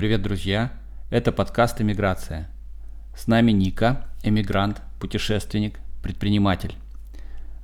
Привет, друзья! Это подкаст «Эмиграция». С нами Ника, эмигрант, путешественник, предприниматель.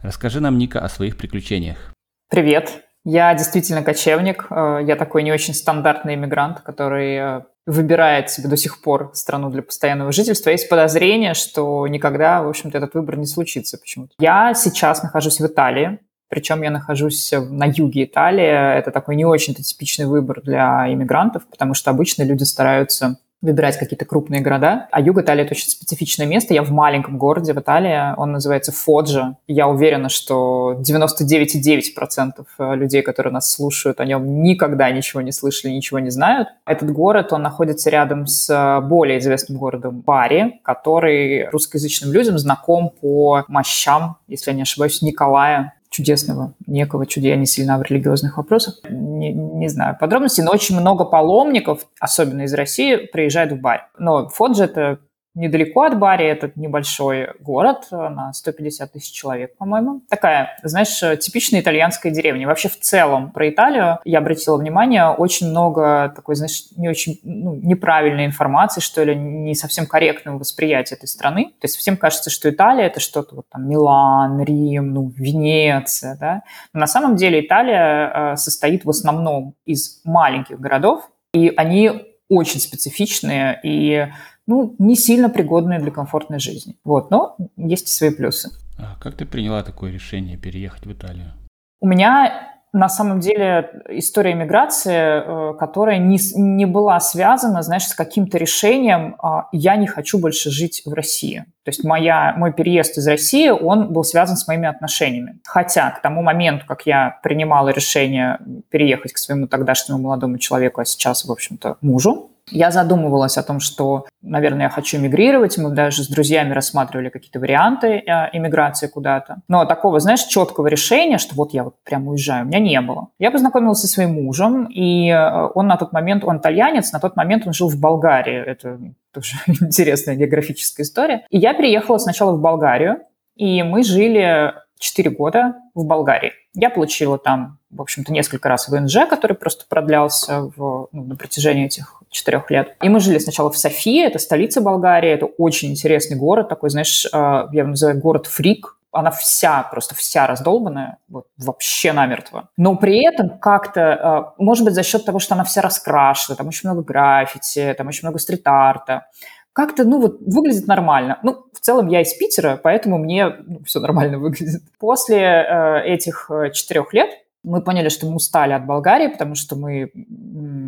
Расскажи нам, Ника, о своих приключениях. Привет! Я действительно кочевник. Э, я такой не очень стандартный иммигрант, который э, выбирает себе до сих пор страну для постоянного жительства. Есть подозрение, что никогда, в общем-то, этот выбор не случится почему-то. Я сейчас нахожусь в Италии. Причем я нахожусь на юге Италии. Это такой не очень-то типичный выбор для иммигрантов, потому что обычно люди стараются выбирать какие-то крупные города. А юг Италии – это очень специфичное место. Я в маленьком городе в Италии, он называется Фоджа. Я уверена, что 99,9% людей, которые нас слушают, о нем никогда ничего не слышали, ничего не знают. Этот город, он находится рядом с более известным городом Бари, который русскоязычным людям знаком по мощам, если я не ошибаюсь, Николая чудесного некого чуда. Я не сильно в религиозных вопросах. Не, не знаю подробностей, но очень много паломников, особенно из России, приезжают в Барь. Но Фоджи – это недалеко от Бари, это небольшой город на 150 тысяч человек, по-моему. Такая, знаешь, типичная итальянская деревня. Вообще в целом про Италию я обратила внимание, очень много такой, знаешь, не очень ну, неправильной информации, что ли, не совсем корректного восприятия этой страны. То есть всем кажется, что Италия это что-то вот там Милан, Рим, ну, Венеция, да. Но на самом деле Италия э, состоит в основном из маленьких городов, и они очень специфичные, и ну, не сильно пригодные для комфортной жизни. Вот, но есть и свои плюсы. А как ты приняла такое решение переехать в Италию? У меня на самом деле история миграции, э, которая не, не была связана, знаешь, с каким-то решением а, «я не хочу больше жить в России». То есть моя, мой переезд из России, он был связан с моими отношениями. Хотя к тому моменту, как я принимала решение переехать к своему тогдашнему молодому человеку, а сейчас, в общем-то, мужу, я задумывалась о том, что, наверное, я хочу мигрировать. Мы даже с друзьями рассматривали какие-то варианты иммиграции куда-то. Но такого, знаешь, четкого решения, что вот я вот прям уезжаю, у меня не было. Я познакомилась со своим мужем, и э, он на тот момент, он итальянец, на тот момент он жил в Болгарии. Это тоже интересная географическая история. И я переехала сначала в Болгарию, и мы жили 4 года в Болгарии. Я получила там, в общем-то, несколько раз ВНЖ, который просто продлялся в, ну, на протяжении этих четырех лет. И мы жили сначала в Софии, это столица Болгарии, это очень интересный город, такой, знаешь, э, я его называю город-фрик, она вся, просто вся раздолбанная, вот, вообще намертво. Но при этом как-то, э, может быть, за счет того, что она вся раскрашена, там очень много граффити, там очень много стрит-арта, как-то, ну, вот выглядит нормально. Ну, в целом я из Питера, поэтому мне ну, все нормально выглядит. После э, этих э, четырех лет мы поняли, что мы устали от Болгарии, потому что мы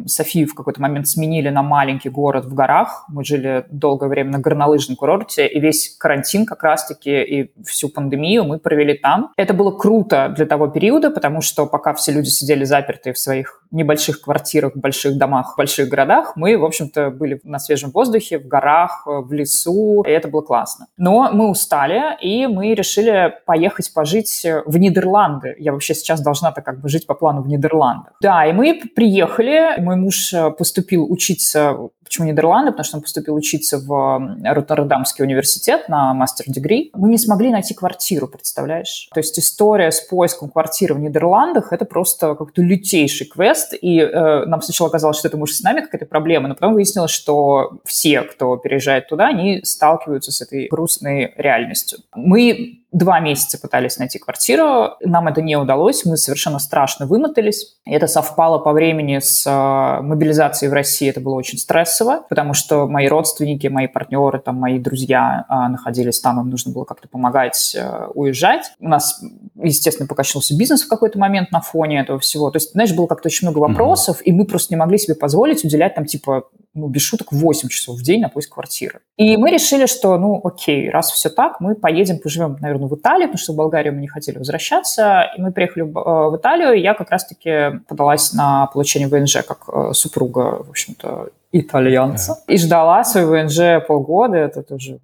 Софию в какой-то момент сменили на маленький город в горах. Мы жили долгое время на горнолыжном курорте, и весь карантин как раз-таки и всю пандемию мы провели там. Это было круто для того периода, потому что пока все люди сидели запертые в своих небольших квартирах, больших домах, больших городах, мы, в общем-то, были на свежем воздухе, в горах, в лесу, и это было классно. Но мы устали, и мы решили поехать пожить в Нидерланды. Я вообще сейчас должна так как бы жить по плану в Нидерландах. Да, и мы приехали, мой муж поступил учиться Почему Нидерланды? Потому что он поступил учиться в Роттердамский университет на мастер-дегри. Мы не смогли найти квартиру, представляешь? То есть история с поиском квартиры в Нидерландах – это просто как-то лютейший квест. И э, нам сначала казалось, что это может с нами какая-то проблема, но потом выяснилось, что все, кто переезжает туда, они сталкиваются с этой грустной реальностью. Мы два месяца пытались найти квартиру, нам это не удалось, мы совершенно страшно вымотались. И это совпало по времени с э, мобилизацией в России, это было очень стрессово стрессово, потому что мои родственники, мои партнеры, там, мои друзья а, находились там, им нужно было как-то помогать а, уезжать. У нас, естественно, покачнулся бизнес в какой-то момент на фоне этого всего. То есть, знаешь, было как-то очень много вопросов, mm-hmm. и мы просто не могли себе позволить уделять там, типа, ну, без шуток, 8 часов в день на поиск квартиры. И мы решили, что, ну, окей, раз все так, мы поедем, поживем, наверное, в Италию, потому что в Болгарию мы не хотели возвращаться. И мы приехали в э, Италию, и я как раз-таки подалась на получение ВНЖ как э, супруга, в общем-то, итальянца. И ждала свой ВНЖ полгода, это тоже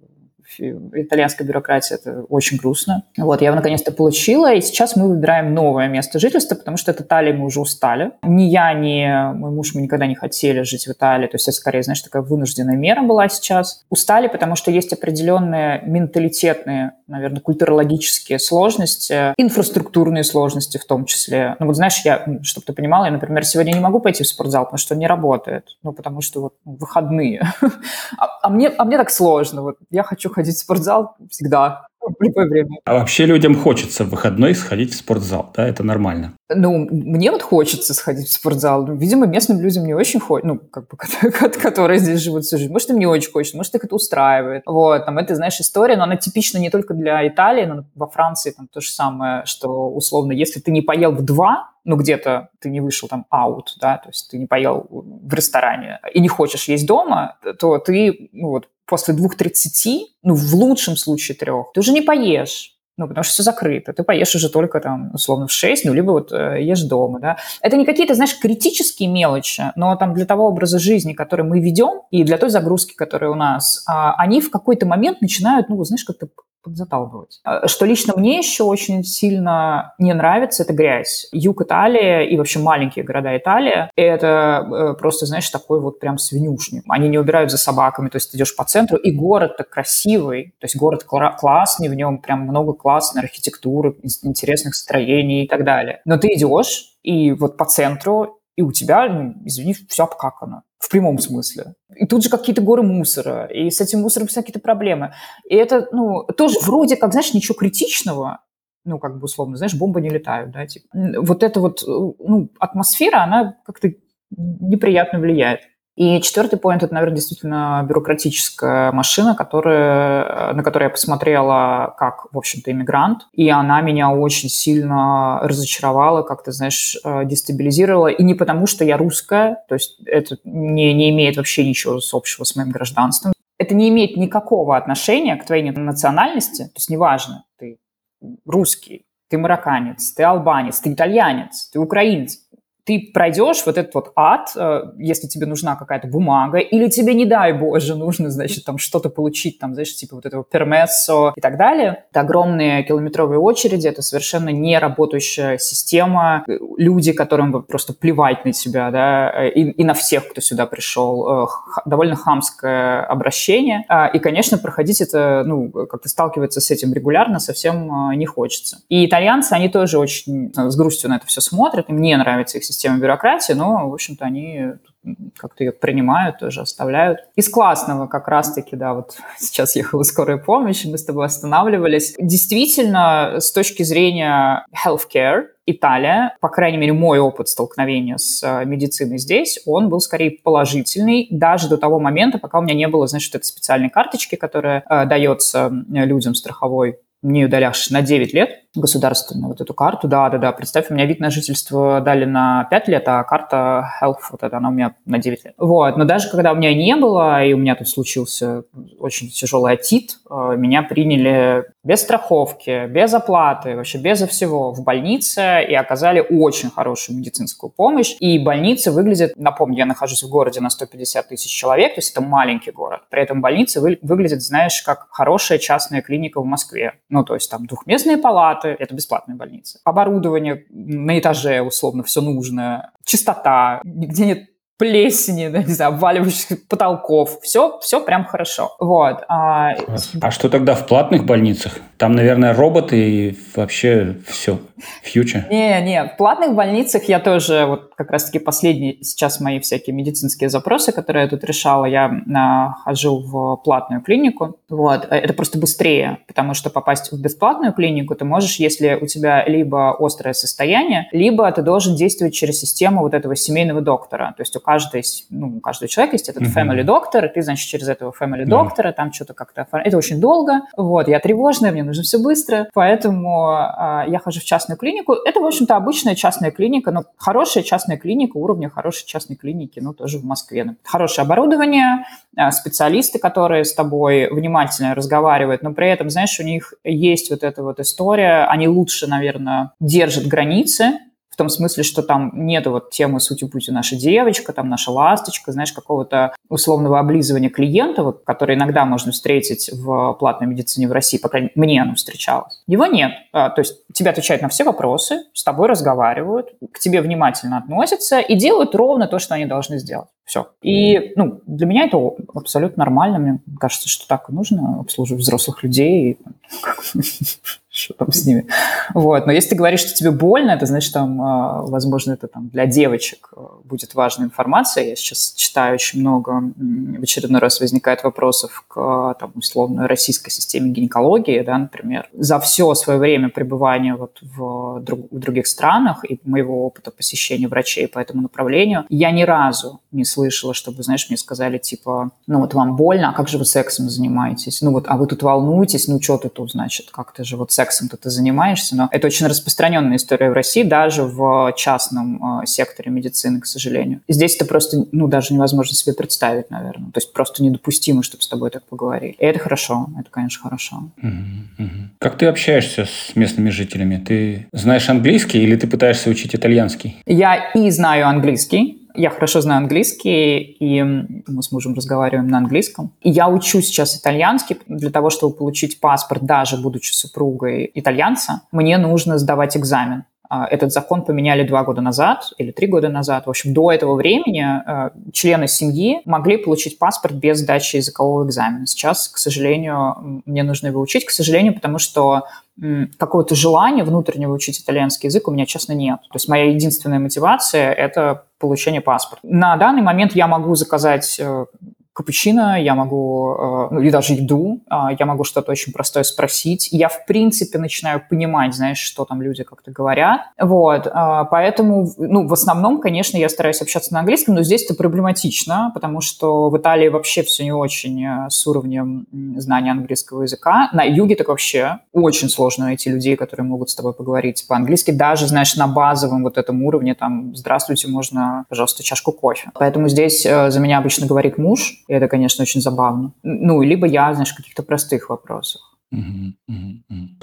итальянская бюрократия, это очень грустно. Вот, я его наконец-то получила, и сейчас мы выбираем новое место жительства, потому что от Италии мы уже устали. Ни я, ни мой муж, мы никогда не хотели жить в Италии, то есть это скорее, знаешь, такая вынужденная мера была сейчас. Устали, потому что есть определенные менталитетные, наверное, культурологические сложности, инфраструктурные сложности в том числе. Ну вот знаешь, я, чтобы ты понимала, я, например, сегодня не могу пойти в спортзал, потому что он не работает, ну потому что вот ну, выходные. а, а, мне, а мне так сложно, вот я хочу ходить в спортзал всегда, в любое время. А вообще людям хочется в выходной сходить в спортзал, да, это нормально? Ну, мне вот хочется сходить в спортзал. Видимо, местным людям не очень хочется, ну, как бы, которые здесь живут всю жизнь. Может, им не очень хочется, может, их это устраивает. Вот, там, это, знаешь, история, но она типична не только для Италии, но во Франции там то же самое, что, условно, если ты не поел в два, ну, где-то ты не вышел там аут, да, то есть ты не поел в ресторане и не хочешь есть дома, то ты, ну, вот, после двух-тридцати, ну, в лучшем случае трех, ты уже не поешь. Ну, потому что все закрыто. Ты поешь уже только там, условно, в 6, ну, либо вот э, ешь дома, да. Это не какие-то, знаешь, критические мелочи, но там для того образа жизни, который мы ведем, и для той загрузки, которая у нас, э, они в какой-то момент начинают, ну, знаешь, как-то подзаталкивать. А, что лично мне еще очень сильно не нравится, это грязь. Юг Италии и вообще маленькие города Италии, это э, просто, знаешь, такой вот прям свинюшник. Они не убирают за собаками, то есть ты идешь по центру, и город так красивый, то есть город классный, в нем прям много классной архитектуры, интересных строений и так далее. Но ты идешь, и вот по центру и у тебя, ну, извини, все обкакано. В прямом смысле. И тут же какие-то горы мусора, и с этим мусором какие-то проблемы. И это, ну, тоже вроде как, знаешь, ничего критичного, ну, как бы условно, знаешь, бомбы не летают, да, типа. Вот эта вот, ну, атмосфера, она как-то неприятно влияет. И четвертый поинт – это, наверное, действительно бюрократическая машина, которая, на которую я посмотрела как, в общем-то, иммигрант. И она меня очень сильно разочаровала, как то знаешь, э, дестабилизировала. И не потому, что я русская, то есть это не, не имеет вообще ничего общего с моим гражданством. Это не имеет никакого отношения к твоей национальности. То есть неважно, ты русский, ты марокканец, ты албанец, ты итальянец, ты украинец ты пройдешь вот этот вот ад, э, если тебе нужна какая-то бумага, или тебе, не дай боже, нужно, значит, там что-то получить, там, знаешь, типа вот этого пермессо и так далее. Это огромные километровые очереди, это совершенно не работающая система. Люди, которым просто плевать на тебя, да, и, и на всех, кто сюда пришел. Э, довольно хамское обращение. А, и, конечно, проходить это, ну, как-то сталкиваться с этим регулярно совсем э, не хочется. И итальянцы, они тоже очень с грустью на это все смотрят, им не нравится их система системы бюрократии, но, в общем-то, они как-то ее принимают, тоже оставляют. Из классного как раз-таки, да, вот сейчас ехала скорая помощь, мы с тобой останавливались. Действительно, с точки зрения healthcare, Италия, по крайней мере, мой опыт столкновения с э, медициной здесь, он был скорее положительный, даже до того момента, пока у меня не было, значит, этой специальной карточки, которая э, дается людям страховой, дали аж на 9 лет, государственную вот эту карту. Да, да, да. Представь, у меня вид на жительство дали на 5 лет, а карта Health, вот эта, она у меня на 9 лет. Вот. Но даже когда у меня не было, и у меня тут случился очень тяжелый отит, э, меня приняли без страховки, без оплаты, вообще безо всего в больнице и оказали очень хорошую медицинскую помощь. И больница выглядит, напомню, я нахожусь в городе на 150 тысяч человек, то есть это маленький город. При этом больница вы, выглядит, знаешь, как хорошая частная клиника в Москве. Ну, то есть там двухместные палаты, палаты, это бесплатная больница. Оборудование на этаже, условно, все нужное. Чистота, нигде нет плесени, да, не знаю, обваливающихся потолков. Все, все прям хорошо. Вот. А... а что тогда в платных больницах? Там, наверное, роботы и вообще все. Фьючер? Не, не, в платных больницах я тоже, вот как раз-таки последние сейчас мои всякие медицинские запросы, которые я тут решала, я а, хожу в платную клинику. Вот. Это просто быстрее, потому что попасть в бесплатную клинику ты можешь, если у тебя либо острое состояние, либо ты должен действовать через систему вот этого семейного доктора. То есть у каждого, ну, у каждого человека есть этот uh-huh. family доктор, и ты, значит, через этого family доктора yeah. там что-то как-то... Это очень долго. Вот, я тревожная, мне нужно все быстро, поэтому а, я хожу в частную клинику. Это, в общем-то, обычная частная клиника, но хорошая частная клиника уровня хорошей частной клиники, ну, тоже в Москве. Хорошее оборудование, а, специалисты, которые с тобой внимательно разговаривают, но при этом, знаешь, у них есть вот эта вот история, они лучше, наверное, держат границы, в том смысле, что там нету вот темы сути-пути наша девочка, там наша ласточка, знаешь, какого-то условного облизывания клиента, вот, который иногда можно встретить в платной медицине в России, по крайней мере, мне оно встречалось. Его нет. А, то есть тебе отвечают на все вопросы, с тобой разговаривают, к тебе внимательно относятся и делают ровно то, что они должны сделать. Все. И ну, для меня это абсолютно нормально. Мне кажется, что так и нужно обслуживать взрослых людей. Что там с ними? Вот. Но если ты говоришь, что тебе больно, это значит, там, а, возможно, это там для девочек а, будет важная информация. Я сейчас читаю очень много, в очередной раз возникает вопросов к, там, условно, российской системе гинекологии, да, например. За все свое время пребывания вот в, друг, в других странах и моего опыта посещения врачей по этому направлению, я ни разу не слышала, чтобы, знаешь, мне сказали, типа, ну вот вам больно, а как же вы сексом занимаетесь? Ну вот, а вы тут волнуетесь, ну что ты тут, значит, как ты же вот сексом-то ты занимаешься? Но это очень распространенная история в России, даже в частном э, секторе медицины, к сожалению. Здесь это просто, ну, даже невозможно себе представить, наверное. То есть просто недопустимо, чтобы с тобой так поговорили. И это хорошо, это, конечно, хорошо. Как ты общаешься с местными жителями? Ты знаешь английский или ты пытаешься учить итальянский? Я и знаю английский, я хорошо знаю английский, и мы с мужем разговариваем на английском. Я учу сейчас итальянский для того, чтобы получить паспорт, даже будучи супругой итальянца, мне нужно сдавать экзамен. А, этот закон поменяли два года назад или три года назад. В общем, до этого времени э, члены семьи могли получить паспорт без сдачи языкового экзамена. Сейчас, к сожалению, мне нужно его учить, к сожалению, потому что какого-то желания внутреннего учить итальянский язык у меня, честно, нет. То есть моя единственная мотивация – это получение паспорта. На данный момент я могу заказать э, капучино, я могу, э, ну, и даже еду, а, я могу что-то очень простое спросить. Я, в принципе, начинаю понимать, знаешь, что там люди как-то говорят. Вот, а, поэтому, ну, в основном, конечно, я стараюсь общаться на английском, но здесь это проблематично, потому что в Италии вообще все не очень э, с уровнем знания английского языка. На юге так вообще очень сложно найти людей, которые могут с тобой поговорить по-английски, даже, знаешь, на базовом вот этом уровне, там, здравствуйте, можно, пожалуйста, чашку кофе. Поэтому здесь э, за меня обычно говорит муж, и это, конечно, очень забавно. Ну, либо я, знаешь, в каких-то простых вопросах.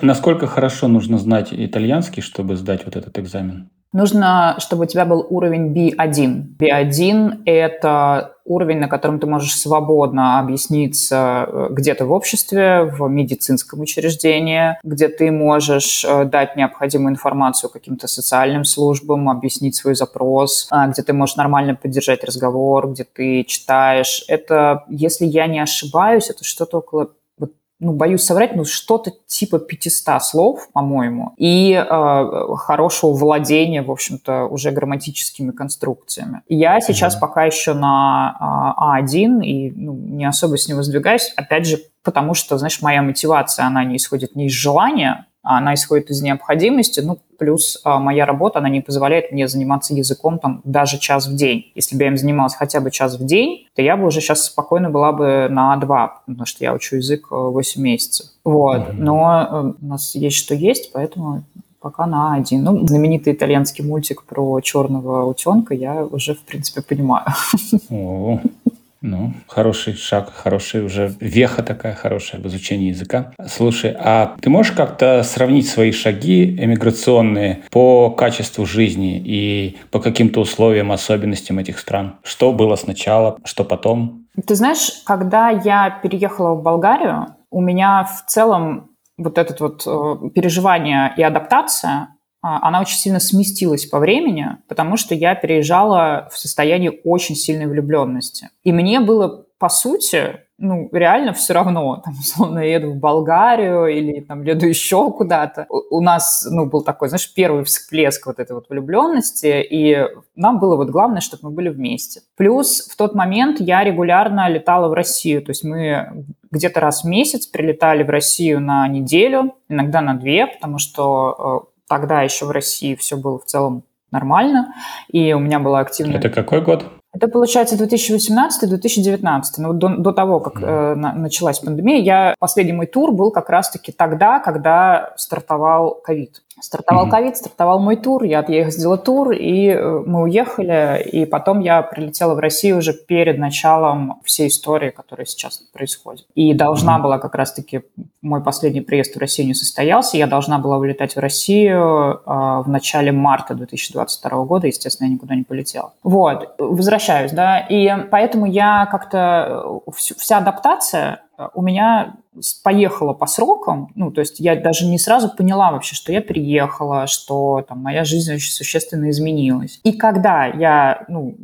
Насколько хорошо нужно знать итальянский, чтобы сдать вот этот экзамен? Нужно, чтобы у тебя был уровень B1. B1 – это уровень, на котором ты можешь свободно объясниться э, где-то в обществе, в медицинском учреждении, где ты можешь э, дать необходимую информацию каким-то социальным службам, объяснить свой запрос, а, где ты можешь нормально поддержать разговор, где ты читаешь. Это, если я не ошибаюсь, это что-то около ну, боюсь соврать, но что-то типа 500 слов, по-моему, и э, хорошего владения, в общем-то, уже грамматическими конструкциями. Я сейчас mm-hmm. пока еще на э, А1 и ну, не особо с него сдвигаюсь, опять же, потому что, знаешь, моя мотивация, она не исходит не из желания, а она исходит из необходимости, ну, плюс а, моя работа, она не позволяет мне заниматься языком там даже час в день. Если бы я им занималась хотя бы час в день, то я бы уже сейчас спокойно была бы на А2, потому что я учу язык 8 э, месяцев. Вот, но э, у нас есть что есть, поэтому пока на А1. Ну, знаменитый итальянский мультик про черного утенка я уже, в принципе, понимаю. Ну, хороший шаг, хороший уже веха такая хорошая в изучении языка. Слушай, а ты можешь как-то сравнить свои шаги эмиграционные по качеству жизни и по каким-то условиям, особенностям этих стран? Что было сначала, что потом? Ты знаешь, когда я переехала в Болгарию, у меня в целом вот это вот э, переживание и адаптация она очень сильно сместилась по времени, потому что я переезжала в состоянии очень сильной влюбленности. И мне было, по сути, ну, реально все равно, там, условно, я еду в Болгарию или там еду еще куда-то. У нас, ну, был такой, знаешь, первый всплеск вот этой вот влюбленности, и нам было вот главное, чтобы мы были вместе. Плюс в тот момент я регулярно летала в Россию, то есть мы где-то раз в месяц прилетали в Россию на неделю, иногда на две, потому что э, тогда еще в России все было в целом нормально, и у меня была активная... Это какой год? Это получается 2018-2019, ну, до, до того, как э, на, началась пандемия. Я, последний мой тур был как раз-таки тогда, когда стартовал ковид. Стартовал ковид, mm-hmm. стартовал мой тур, я отъездила тур, и э, мы уехали, и потом я прилетела в Россию уже перед началом всей истории, которая сейчас происходит. И должна mm-hmm. была как раз-таки, мой последний приезд в Россию не состоялся, я должна была вылетать в Россию э, в начале марта 2022 года, естественно, я никуда не полетела. Вот, возвращаюсь, да, и поэтому я как-то, э, вся адаптация у меня поехала по срокам, ну, то есть я даже не сразу поняла вообще, что я приехала, что там моя жизнь очень существенно изменилась. И когда я, ну,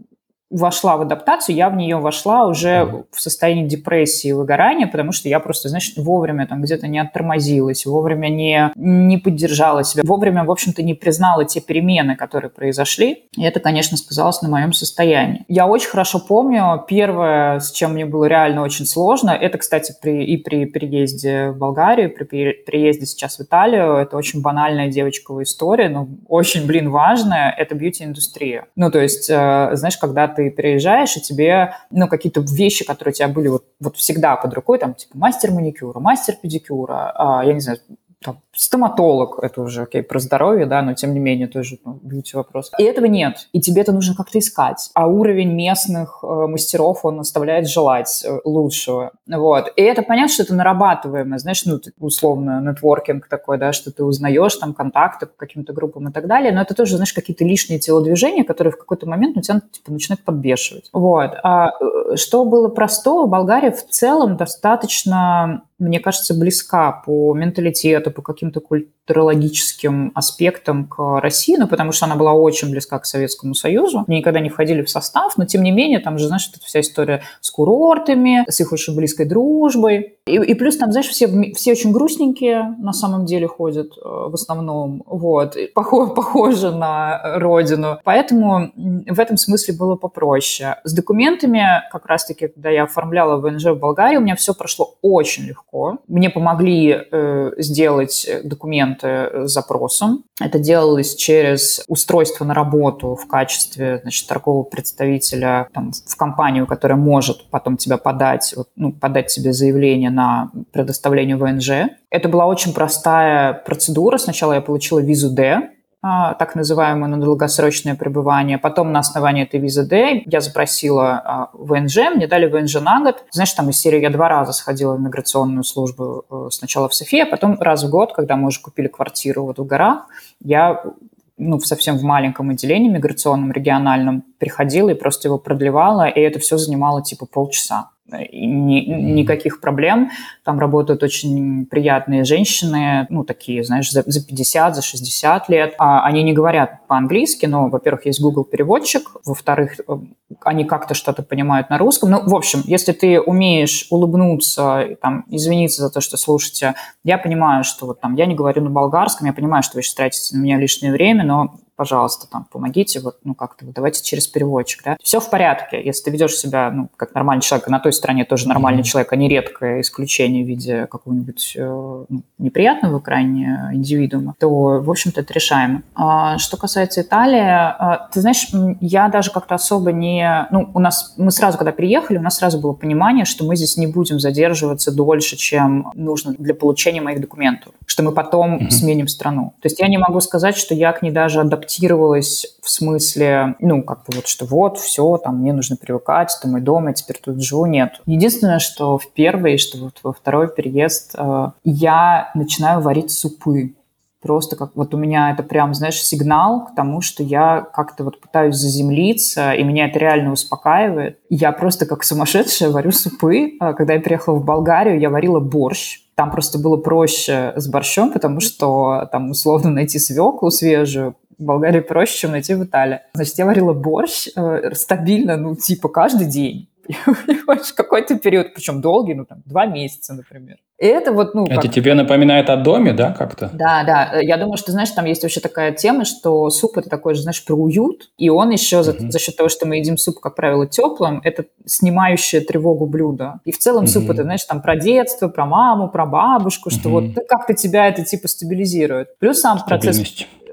вошла в адаптацию, я в нее вошла уже в состоянии депрессии и выгорания, потому что я просто, знаешь, вовремя там где-то не оттормозилась, вовремя не, не поддержала себя, вовремя, в общем-то, не признала те перемены, которые произошли. И это, конечно, сказалось на моем состоянии. Я очень хорошо помню, первое, с чем мне было реально очень сложно, это, кстати, при, и при переезде в Болгарию, при переезде сейчас в Италию, это очень банальная девочковая история, но очень, блин, важная, это бьюти-индустрия. Ну, то есть, э, знаешь, когда ты переезжаешь, и тебе, ну, какие-то вещи, которые у тебя были вот, вот всегда под рукой, там, типа, мастер маникюра, мастер педикюра, а, я не знаю, там, стоматолог, это уже, окей, про здоровье, да, но тем не менее тоже ну, бьюти вопрос. И этого нет, и тебе это нужно как-то искать. А уровень местных э, мастеров, он оставляет желать э, лучшего. Вот. И это понятно, что это нарабатываемое, знаешь, ну, условно, нетворкинг такой, да, что ты узнаешь там контакты по каким-то группам и так далее, но это тоже, знаешь, какие-то лишние телодвижения, которые в какой-то момент ну, тебя типа, начинают подбешивать. Вот. А э, что было простого, Болгария в целом достаточно мне кажется, близка по менталитету, по каким-то культурологическим аспектам к России, ну, потому что она была очень близка к Советскому Союзу. Они никогда не входили в состав, но, тем не менее, там же, знаешь, эта вся история с курортами, с их очень близкой дружбой. И, и плюс там, знаешь, все, все очень грустненькие на самом деле ходят э, в основном, вот, похоже, похоже на родину. Поэтому в этом смысле было попроще. С документами, как раз-таки, когда я оформляла ВНЖ в Болгарии, у меня все прошло очень легко. Мне помогли э, сделать документы с запросом. Это делалось через устройство на работу в качестве значит, торгового представителя там, в компанию, которая может потом тебя подать, ну, подать тебе заявление на предоставление ВНЖ. Это была очень простая процедура. Сначала я получила визу D, так называемое на долгосрочное пребывание. Потом на основании этой визы D я запросила а, ВНЖ, мне дали ВНЖ на год. Знаешь, там из серии я два раза сходила в миграционную службу э, сначала в Софии, а потом раз в год, когда мы уже купили квартиру вот в горах, я ну, совсем в маленьком отделении миграционном, региональном, приходила и просто его продлевала, и это все занимало типа полчаса ни, никаких проблем. Там работают очень приятные женщины, ну, такие, знаешь, за, за 50, за 60 лет. А они не говорят по-английски, но, во-первых, есть Google переводчик, во-вторых, э, они как-то что-то понимают на русском. Ну, в общем, если ты умеешь улыбнуться, там, извиниться за то, что слушаете, я понимаю, что вот там я не говорю на болгарском, я понимаю, что вы сейчас тратите на меня лишнее время, но пожалуйста, там, помогите, вот, ну, как-то, вот, давайте через переводчик, да. Все в порядке, если ты ведешь себя, ну, как нормальный человек, и на той стороне тоже нормальный mm-hmm. человек, а не редкое исключение в виде какого-нибудь э, ну, неприятного крайне индивидуума, то, в общем-то, это решаемо. А, что касается Италии, а, ты знаешь, я даже как-то особо не... Ну, у нас, мы сразу, когда приехали, у нас сразу было понимание, что мы здесь не будем задерживаться дольше, чем нужно для получения моих документов, что мы потом mm-hmm. сменим страну. То есть я не могу сказать, что я к ней даже адаптировалась адаптировалась в смысле, ну, как бы вот, что вот, все, там, мне нужно привыкать, это мой дом, я теперь тут живу, нет. Единственное, что в первый, что вот во второй переезд э, я начинаю варить супы. Просто как вот у меня это прям, знаешь, сигнал к тому, что я как-то вот пытаюсь заземлиться, и меня это реально успокаивает. Я просто как сумасшедшая варю супы. А когда я приехала в Болгарию, я варила борщ. Там просто было проще с борщом, потому что там условно найти свеклу свежую, в Болгарии проще, чем найти в Италии. Значит, я варила борщ э, стабильно, ну, типа, каждый день. Какой-то период, причем долгий, ну, там, два месяца, например. И это вот, ну... Это как... тебе напоминает о доме, да, как-то? Да, да. Я думаю, что, знаешь, там есть вообще такая тема, что суп – это такой же, знаешь, про уют, и он еще за, за счет того, что мы едим суп, как правило, теплым, это снимающее тревогу блюдо. И в целом суп – это, знаешь, там про детство, про маму, про бабушку, что вот ну, как-то тебя это типа стабилизирует. Плюс сам процесс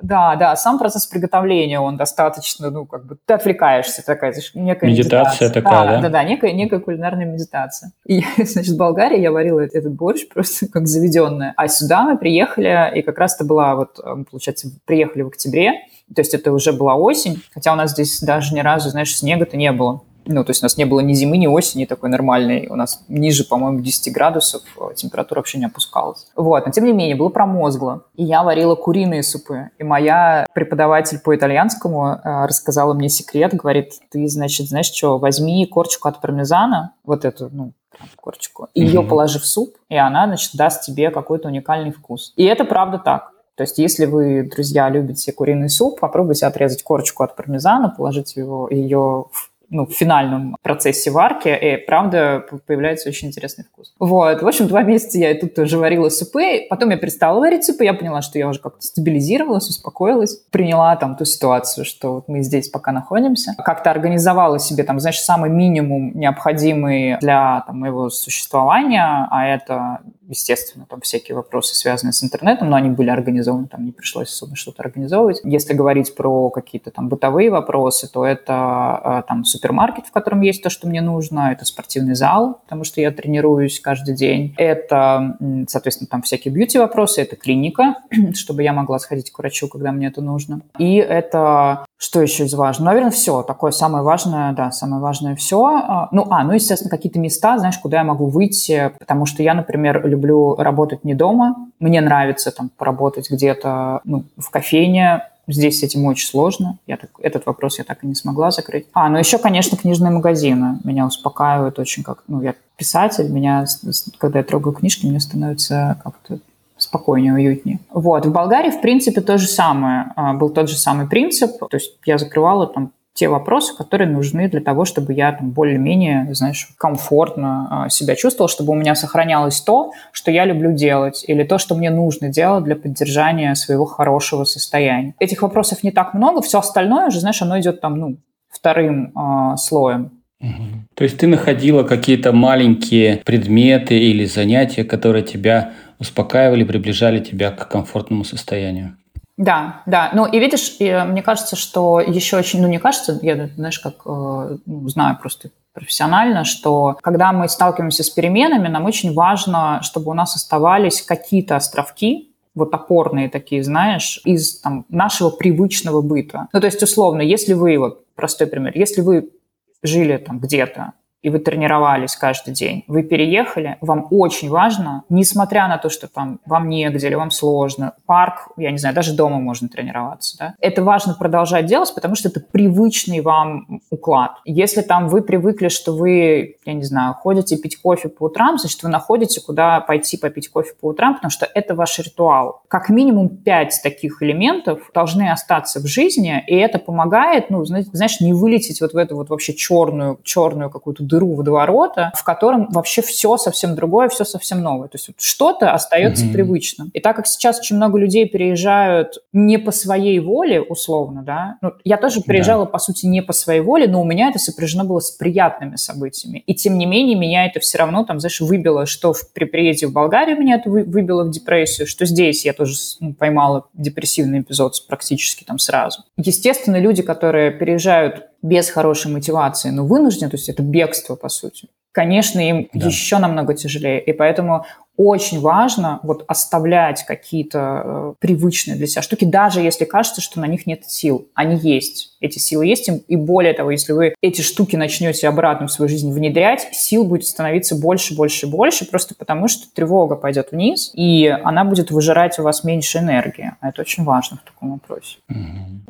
да, да, сам процесс приготовления, он достаточно, ну, как бы, ты отвлекаешься, такая, некая медитация. Медитация такая, да? Да, да, некая, некая кулинарная медитация. И, значит, в Болгарии я варила этот борщ просто как заведенная. А сюда мы приехали, и как раз это была вот, получается, приехали в октябре, то есть это уже была осень, хотя у нас здесь даже ни разу, знаешь, снега-то не было. Ну, то есть у нас не было ни зимы, ни осени такой нормальной. У нас ниже, по-моему, 10 градусов э, температура вообще не опускалась. Вот, но тем не менее, было промозгло. И я варила куриные супы. И моя преподаватель по итальянскому э, рассказала мне секрет. Говорит, ты, значит, знаешь что, возьми корочку от пармезана, вот эту, ну, корочку, и ее положи в суп, и она, значит, даст тебе какой-то уникальный вкус. И это правда так. То есть, если вы, друзья, любите куриный суп, попробуйте отрезать корочку от пармезана, положить его, ее в ну, в финальном процессе варки, и, правда, появляется очень интересный вкус. Вот, в общем, два месяца я тут тоже варила супы, потом я перестала варить супы, я поняла, что я уже как-то стабилизировалась, успокоилась, приняла там ту ситуацию, что вот мы здесь пока находимся, как-то организовала себе там, знаешь, самый минимум необходимый для там, моего существования, а это естественно, там всякие вопросы, связанные с интернетом, но они были организованы, там не пришлось особо что-то организовывать. Если говорить про какие-то там бытовые вопросы, то это э, там супермаркет, в котором есть то, что мне нужно, это спортивный зал, потому что я тренируюсь каждый день, это, соответственно, там всякие бьюти-вопросы, это клиника, чтобы я могла сходить к врачу, когда мне это нужно. И это что еще из важного? Наверное, все. Такое самое важное, да, самое важное все. А, ну, а, ну, естественно, какие-то места, знаешь, куда я могу выйти, потому что я, например, люблю работать не дома. Мне нравится там поработать где-то ну, в кофейне, Здесь с этим очень сложно. Я так, этот вопрос я так и не смогла закрыть. А, ну еще, конечно, книжные магазины. Меня успокаивают очень как... Ну, я писатель, меня, когда я трогаю книжки, мне становится как-то спокойнее, уютнее. Вот. В Болгарии, в принципе, то же самое. А, был тот же самый принцип. То есть я закрывала там те вопросы, которые нужны для того, чтобы я там более-менее, знаешь, комфортно а, себя чувствовал, чтобы у меня сохранялось то, что я люблю делать, или то, что мне нужно делать для поддержания своего хорошего состояния. Этих вопросов не так много, все остальное уже, знаешь, оно идет там, ну, вторым э, слоем. То есть ты находила какие-то маленькие предметы или занятия, которые тебя успокаивали, приближали тебя к комфортному состоянию. Да, да. Ну и видишь, мне кажется, что еще очень, ну не кажется, я, знаешь, как э, ну, знаю просто профессионально, что когда мы сталкиваемся с переменами, нам очень важно, чтобы у нас оставались какие-то островки, вот опорные такие, знаешь, из там, нашего привычного быта. Ну, то есть, условно, если вы, вот простой пример, если вы жили там где-то и вы тренировались каждый день, вы переехали, вам очень важно, несмотря на то, что там вам негде или вам сложно, парк, я не знаю, даже дома можно тренироваться, да, это важно продолжать делать, потому что это привычный вам уклад. Если там вы привыкли, что вы, я не знаю, ходите пить кофе по утрам, значит, вы находите, куда пойти попить кофе по утрам, потому что это ваш ритуал. Как минимум пять таких элементов должны остаться в жизни, и это помогает, ну, знаешь, не вылететь вот в эту вот вообще черную, черную какую-то дыру водоворота, в котором вообще все совсем другое, все совсем новое. То есть вот что-то остается mm-hmm. привычным. И так как сейчас очень много людей переезжают не по своей воле, условно, да, ну, я тоже приезжала, да. по сути, не по своей воле, но у меня это сопряжено было с приятными событиями. И тем не менее, меня это все равно, там, знаешь, выбило, что в, при приезде в Болгарию меня это выбило в депрессию, что здесь я тоже ну, поймала депрессивный эпизод практически там сразу. Естественно, люди, которые переезжают без хорошей мотивации, но вынуждены, то есть это бегство, по сути, конечно, им да. еще намного тяжелее. И поэтому очень важно вот оставлять какие-то э, привычные для себя штуки, даже если кажется, что на них нет сил. Они есть. Эти силы есть. И более того, если вы эти штуки начнете обратно в свою жизнь внедрять, сил будет становиться больше, больше, больше, просто потому что тревога пойдет вниз, и она будет выжирать у вас меньше энергии. А это очень важно в таком вопросе.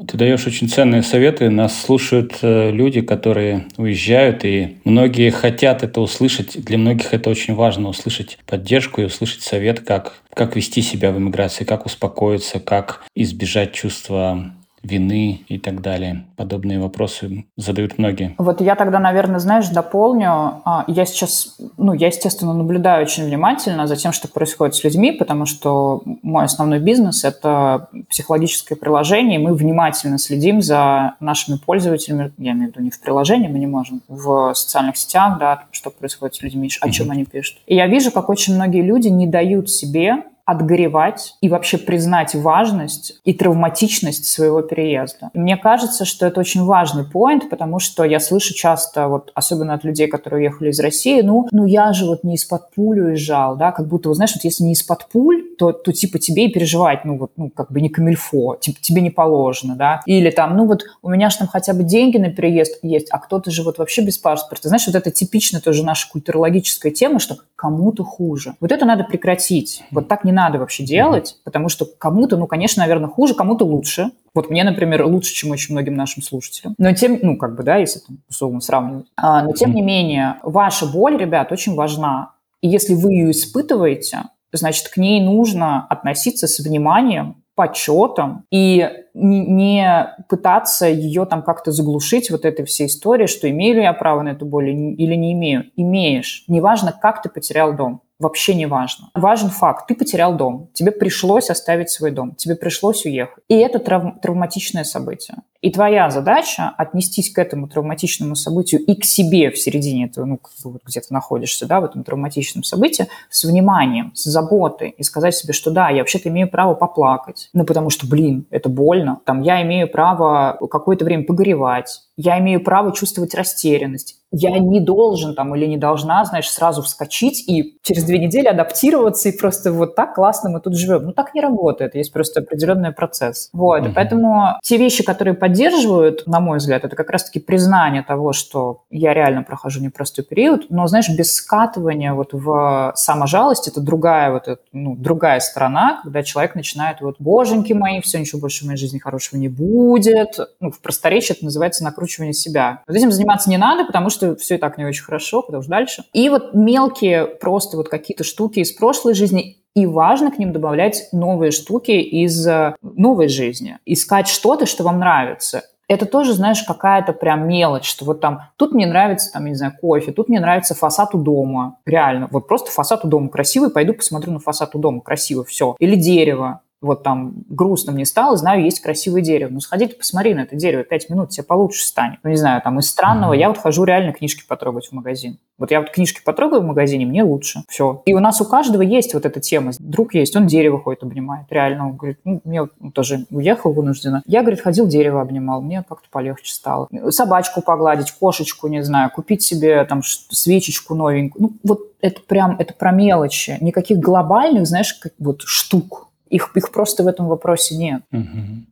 Ты даешь очень ценные советы. Нас слушают э, люди, которые уезжают, и многие хотят это услышать. Для многих это очень важно услышать поддержку поддержку и услышать совет, как, как вести себя в эмиграции, как успокоиться, как избежать чувства вины и так далее. Подобные вопросы задают многие. Вот я тогда, наверное, знаешь, дополню. А, я сейчас, ну, я, естественно, наблюдаю очень внимательно за тем, что происходит с людьми, потому что мой основной бизнес – это психологическое приложение, и мы внимательно следим за нашими пользователями, я имею в виду не в приложении, мы не можем, в социальных сетях, да, что происходит с людьми, о чем mm-hmm. они пишут. И я вижу, как очень многие люди не дают себе отгоревать и вообще признать важность и травматичность своего переезда. Мне кажется, что это очень важный поинт, потому что я слышу часто, вот, особенно от людей, которые уехали из России, ну, ну я же вот не из-под пули уезжал, да, как будто, вот, знаешь, вот если не из-под пуль, то, то типа тебе и переживать, ну вот, ну как бы не камильфо, типа тебе не положено, да, или там, ну вот у меня же там хотя бы деньги на переезд есть, а кто-то же вот вообще без паспорта. Знаешь, вот это типично тоже наша культурологическая тема, что кому-то хуже. Вот это надо прекратить. Вот так не надо вообще делать, потому что кому-то, ну, конечно, наверное, хуже, кому-то лучше. Вот мне, например, лучше, чем очень многим нашим слушателям. Но тем, ну, как бы, да, если там условно сравнивать. А, но тем не менее, ваша боль, ребят, очень важна. И если вы ее испытываете, значит, к ней нужно относиться с вниманием, почетом и не пытаться ее там как-то заглушить вот этой всей историей, что имею ли я право на эту боль или не имею. Имеешь. Неважно, как ты потерял дом вообще не важно. Важен факт. Ты потерял дом. Тебе пришлось оставить свой дом. Тебе пришлось уехать. И это трав- травматичное событие. И твоя задача отнестись к этому травматичному событию и к себе в середине этого, ну, как бы вот где ты находишься, да, в этом травматичном событии, с вниманием, с заботой, и сказать себе, что да, я вообще-то имею право поплакать, ну, потому что, блин, это больно, там, я имею право какое-то время погоревать, я имею право чувствовать растерянность, я не должен там или не должна, знаешь, сразу вскочить и через две недели адаптироваться и просто вот так классно мы тут живем. Ну, так не работает, есть просто определенный процесс. Вот, uh-huh. поэтому те вещи, которые поддерживают, на мой взгляд, это как раз-таки признание того, что я реально прохожу непростой период, но, знаешь, без скатывания вот в саможалость, это другая вот, это, ну, другая сторона, когда человек начинает вот, боженьки мои, все, ничего больше в моей жизни хорошего не будет. Ну, в просторечии это называется накручивание себя. Вот этим заниматься не надо, потому что все и так не очень хорошо, потому что дальше. И вот мелкие просто вот какие-то штуки из прошлой жизни, и важно к ним добавлять новые штуки из э, новой жизни. Искать что-то, что вам нравится это тоже, знаешь, какая-то прям мелочь, что вот там, тут мне нравится, там, не знаю, кофе, тут мне нравится фасад у дома, реально, вот просто фасад у дома красивый, пойду посмотрю на фасад у дома, красиво, все. Или дерево, вот там грустно мне стало, знаю, есть красивое дерево. Ну, сходи ты посмотри на это дерево, пять минут тебе получше станет. Ну, не знаю, там из странного, mm-hmm. я вот хожу реально книжки потрогать в магазин. Вот я вот книжки потрогаю в магазине, мне лучше. Все. И у нас у каждого есть вот эта тема. Друг есть, он дерево ходит, обнимает. Реально, он говорит, ну, мне вот, тоже уехал вынужденно. Я, говорит, ходил, дерево обнимал, мне как-то полегче стало. Собачку погладить, кошечку, не знаю, купить себе там свечечку новенькую. Ну, вот это прям, это про мелочи. Никаких глобальных, знаешь, как вот штук их, их просто в этом вопросе нет. Угу,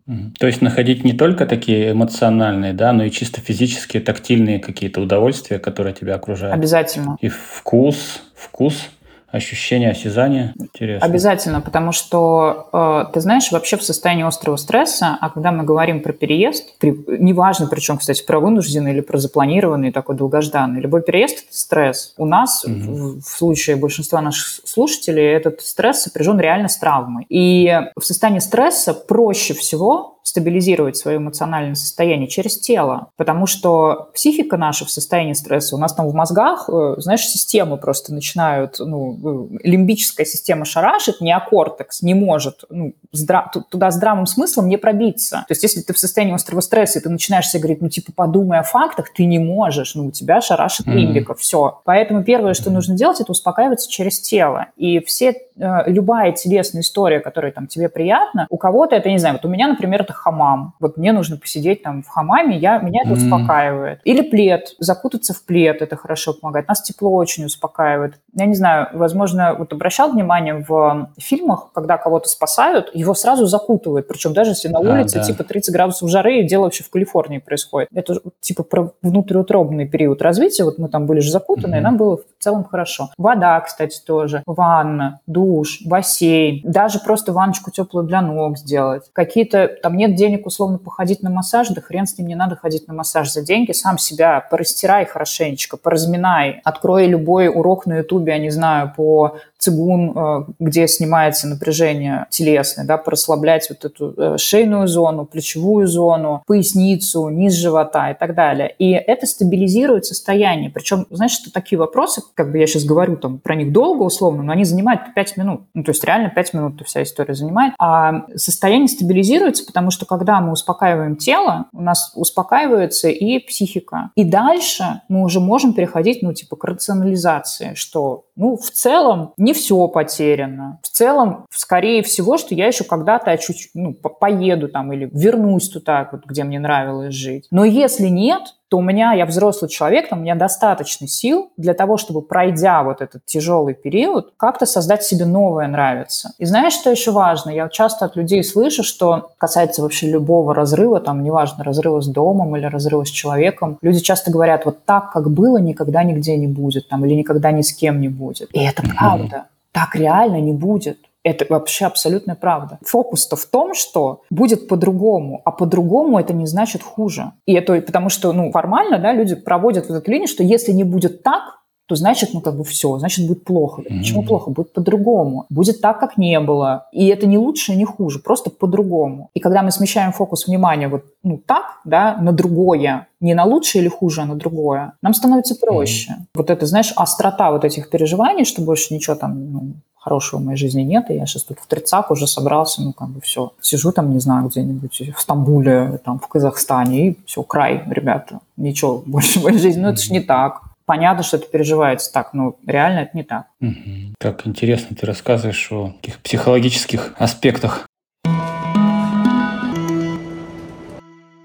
угу. То есть находить не только такие эмоциональные, да, но и чисто физические, тактильные какие-то удовольствия, которые тебя окружают. Обязательно. И вкус, вкус ощущение осязания. Интересно. Обязательно, потому что, э, ты знаешь, вообще в состоянии острого стресса, а когда мы говорим про переезд, при, неважно, причем, кстати, про вынужденный или про запланированный, такой долгожданный, любой переезд – это стресс. У нас, угу. в, в случае большинства наших слушателей, этот стресс сопряжен реально с травмой. И в состоянии стресса проще всего стабилизировать свое эмоциональное состояние через тело, потому что психика наша в состоянии стресса, у нас там в мозгах, э, знаешь, системы просто начинают, ну, э, лимбическая система шарашит, неокортекс не может ну, здра- туда здравым смыслом не пробиться. То есть если ты в состоянии острого стресса, и ты начинаешь себе говорить, ну, типа, подумай о фактах, ты не можешь, ну, у тебя шарашит mm-hmm. лимбика, все. Поэтому первое, что нужно делать, это успокаиваться через тело. И все, э, любая телесная история, которая там тебе приятна, у кого-то это, не знаю, вот у меня, например, это хамам. Вот мне нужно посидеть там в хамаме, я, меня это mm-hmm. успокаивает. Или плед, закутаться в плед, это хорошо помогает. Нас тепло очень успокаивает. Я не знаю, возможно, вот обращал внимание в фильмах, когда кого-то спасают, его сразу закутывают. Причем даже если на улице а, да. типа 30 градусов жары, и дело вообще в Калифорнии происходит. Это типа про внутриутробный период развития. Вот мы там были же закутаны, mm-hmm. и нам было в целом хорошо. Вода, кстати, тоже. Ванна, душ, бассейн. Даже просто ванночку теплую для ног сделать. Какие-то там нет денег условно походить на массаж, да хрен с ним не надо ходить на массаж за деньги, сам себя порастирай хорошенечко, поразминай, открой любой урок на ютубе, я не знаю, по цигун, э, где снимается напряжение телесное, да, порасслаблять вот эту э, шейную зону, плечевую зону, поясницу, низ живота и так далее. И это стабилизирует состояние. Причем, знаешь, что такие вопросы, как бы я сейчас говорю там про них долго условно, но они занимают 5 минут. Ну, то есть реально 5 минут вся история занимает. А состояние стабилизируется, потому что когда мы успокаиваем тело, у нас успокаивается и психика. И дальше мы уже можем переходить, ну, типа, к рационализации, что, ну, в целом не все потеряно. В целом, скорее всего, что я еще когда-то чуть, ну, поеду там или вернусь туда, вот, где мне нравилось жить. Но если нет, то у меня, я взрослый человек, там, у меня достаточно сил для того, чтобы, пройдя вот этот тяжелый период, как-то создать себе новое нравится. И знаешь, что еще важно? Я часто от людей слышу, что касается вообще любого разрыва, там, неважно, разрыва с домом или разрыва с человеком, люди часто говорят, вот так, как было, никогда нигде не будет, там, или никогда ни с кем не будет. И это правда. Так реально не будет. Это вообще абсолютная правда. Фокус-то в том, что будет по-другому, а по-другому это не значит хуже. И это потому что, ну, формально, да, люди проводят вот эту линию, что если не будет так, то значит, ну, как бы все, значит, будет плохо. Mm-hmm. Почему плохо? Будет по-другому. Будет так, как не было. И это не лучше, не хуже, просто по-другому. И когда мы смещаем фокус внимания вот ну, так, да, на другое, не на лучшее или хуже, а на другое, нам становится проще. Mm-hmm. Вот это, знаешь, острота вот этих переживаний, что больше ничего там ну, хорошего в моей жизни нет, и я сейчас тут в тридцак уже собрался, ну, как бы все. Сижу там, не знаю, где-нибудь в Стамбуле, там, в Казахстане, и все, край, ребята, ничего больше в моей жизни, ну, это же не так. Понятно, что это переживается так, но реально это не так. Угу. Так интересно ты рассказываешь о таких психологических аспектах.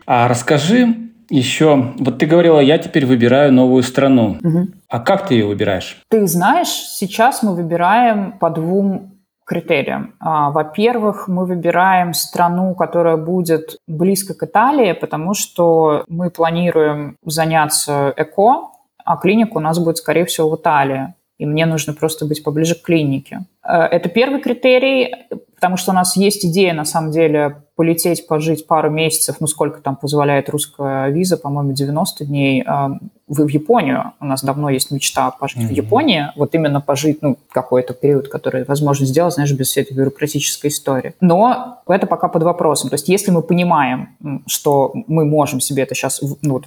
А расскажи, еще, вот ты говорила, я теперь выбираю новую страну. Угу. А как ты ее выбираешь? Ты знаешь, сейчас мы выбираем по двум критериям. А, во-первых, мы выбираем страну, которая будет близко к Италии, потому что мы планируем заняться ЭКО, а клиника у нас будет, скорее всего, в Италии. И мне нужно просто быть поближе к клинике. Э, это первый критерий, потому что у нас есть идея, на самом деле, полететь, пожить пару месяцев, ну, сколько там позволяет русская виза, по-моему, 90 дней, э, в, в Японию. У нас давно есть мечта пожить mm-hmm. в Японии, вот именно пожить, ну, какой-то период, который возможно сделать, знаешь, без всей этой бюрократической истории. Но это пока под вопросом. То есть если мы понимаем, что мы можем себе это сейчас ну, вот,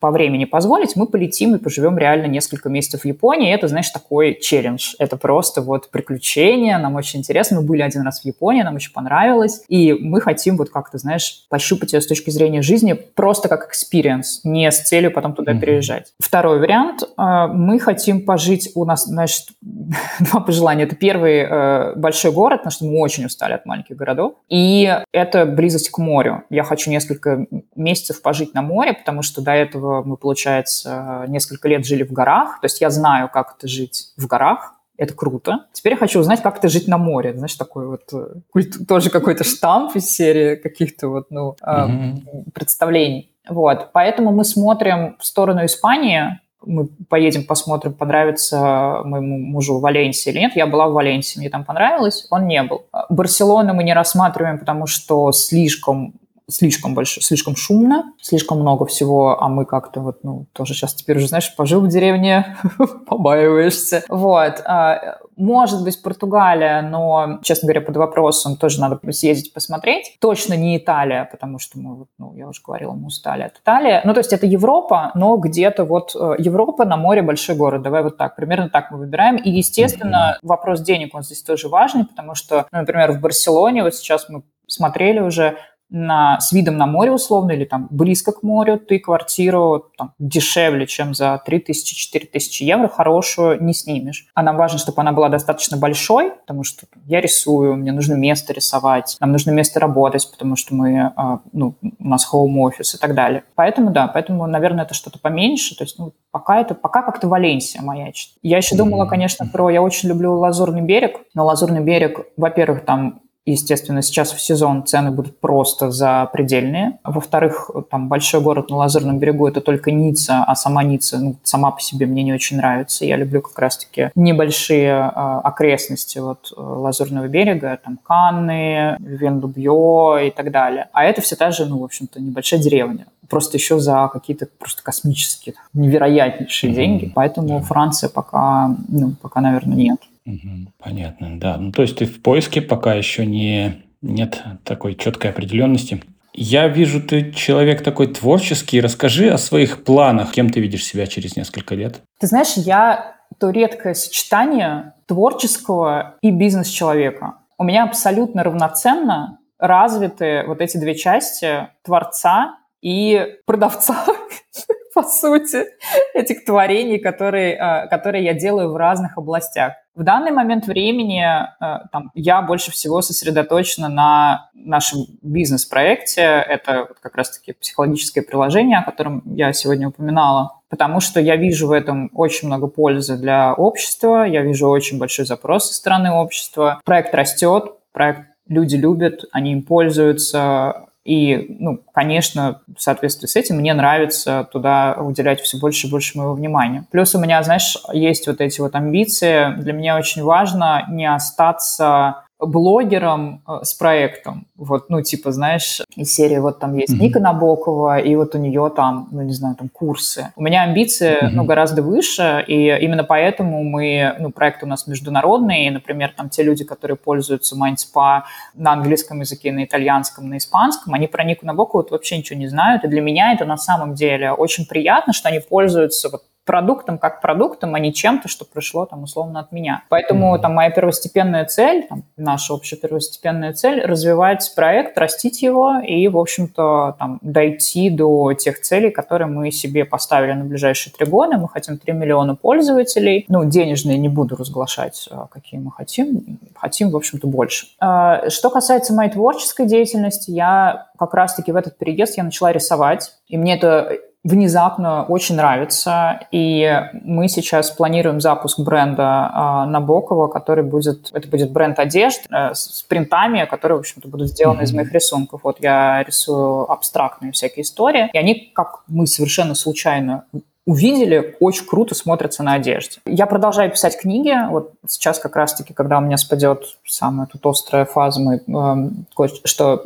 по времени позволить, мы полетим и поживем реально несколько месяцев в Японии. Это, знаешь, такой челлендж. Это просто вот приключение, нам очень интересно. Мы были один раз в Японии, нам очень понравилось. И мы хотим вот как-то, знаешь, пощупать ее с точки зрения жизни просто как experience, не с целью потом туда mm-hmm. переезжать. Второй вариант. Э, мы хотим пожить, у нас, знаешь, два пожелания. Это первый э, большой город, потому что мы очень устали от маленьких городов. И это близость к морю. Я хочу несколько месяцев пожить на море, потому что до этого мы, получается, несколько лет жили в горах. То есть я знаю, как это жить в горах. Это круто. Теперь я хочу узнать, как это жить на море. Знаешь, такой вот э, культ, тоже какой-то штамп из серии каких-то вот, ну, mm-hmm. представлений. Вот, поэтому мы смотрим в сторону Испании, мы поедем, посмотрим, понравится моему мужу Валенсия или нет. Я была в Валенсии, мне там понравилось, он не был. Барселону мы не рассматриваем, потому что слишком слишком больше, слишком шумно, слишком много всего, а мы как-то вот, ну, тоже сейчас теперь уже, знаешь, пожил в деревне, побаиваешься. Вот. А, может быть, Португалия, но, честно говоря, под вопросом тоже надо съездить посмотреть. Точно не Италия, потому что мы, ну, я уже говорила, мы устали от Италии. Ну, то есть это Европа, но где-то вот э, Европа на море большой город. Давай вот так, примерно так мы выбираем. И, естественно, вопрос денег, он здесь тоже важный, потому что, ну, например, в Барселоне, вот сейчас мы смотрели уже, на, с видом на море условно или там близко к морю, ты квартиру там, дешевле, чем за 3000-4000 евро хорошую не снимешь. А нам важно, чтобы она была достаточно большой, потому что я рисую, мне нужно место рисовать, нам нужно место работать, потому что мы, а, ну, у нас home офис и так далее. Поэтому, да, поэтому, наверное, это что-то поменьше. То есть, ну, пока это, пока как-то Валенсия маячит. Я еще думала, конечно, про... Я очень люблю Лазурный берег, но Лазурный берег, во-первых, там Естественно, сейчас в сезон цены будут просто запредельные. Во-вторых, там большой город на Лазурном берегу – это только Ницца, а сама Ницца ну, сама по себе мне не очень нравится. Я люблю как раз-таки небольшие э, окрестности вот, Лазурного берега, там Канны, Вендубье и так далее. А это все та же, ну, в общем-то, небольшая деревня. Просто еще за какие-то просто космические, невероятнейшие mm-hmm. деньги. Поэтому Франция пока, ну, пока, наверное, нет. Понятно, да. Ну, то есть ты в поиске пока еще не, нет такой четкой определенности. Я вижу, ты человек такой творческий. Расскажи о своих планах. Кем ты видишь себя через несколько лет? Ты знаешь, я то редкое сочетание творческого и бизнес-человека. У меня абсолютно равноценно развиты вот эти две части творца и продавца, по сути, этих творений, которые, э, которые я делаю в разных областях. В данный момент времени э, там, я больше всего сосредоточена на нашем бизнес-проекте. Это как раз-таки психологическое приложение, о котором я сегодня упоминала. Потому что я вижу в этом очень много пользы для общества, я вижу очень большой запрос со стороны общества. Проект растет, проект люди любят, они им пользуются, и, ну, конечно, в соответствии с этим мне нравится туда уделять все больше и больше моего внимания. Плюс у меня, знаешь, есть вот эти вот амбиции. Для меня очень важно не остаться блогером э, с проектом. Вот, ну, типа, знаешь, из серии вот там есть mm-hmm. Ника Набокова, и вот у нее там, ну, не знаю, там курсы. У меня амбиции, mm-hmm. ну, гораздо выше, и именно поэтому мы, ну, проект у нас международный, и, например, там те люди, которые пользуются MindSpa на английском языке, на итальянском, на испанском, они про Нику Набокову вот вообще ничего не знают, и для меня это на самом деле очень приятно, что они пользуются вот продуктом как продуктом, а не чем-то, что пришло там условно от меня. Поэтому там моя первостепенная цель, там, наша общая первостепенная цель – развивать проект, растить его и, в общем-то, там, дойти до тех целей, которые мы себе поставили на ближайшие три года. Мы хотим 3 миллиона пользователей. Ну, денежные не буду разглашать, а, какие мы хотим. Хотим, в общем-то, больше. А, что касается моей творческой деятельности, я как раз-таки в этот переезд я начала рисовать. И мне это внезапно очень нравится. И мы сейчас планируем запуск бренда э, Набокова, который будет, это будет бренд одежды э, с принтами, которые, в общем-то, будут сделаны mm-hmm. из моих рисунков. Вот я рисую абстрактные всякие истории, и они, как мы совершенно случайно увидели, очень круто смотрятся на одежде. Я продолжаю писать книги. Вот сейчас как раз-таки, когда у меня спадет самая тут острая фаза, мы э, что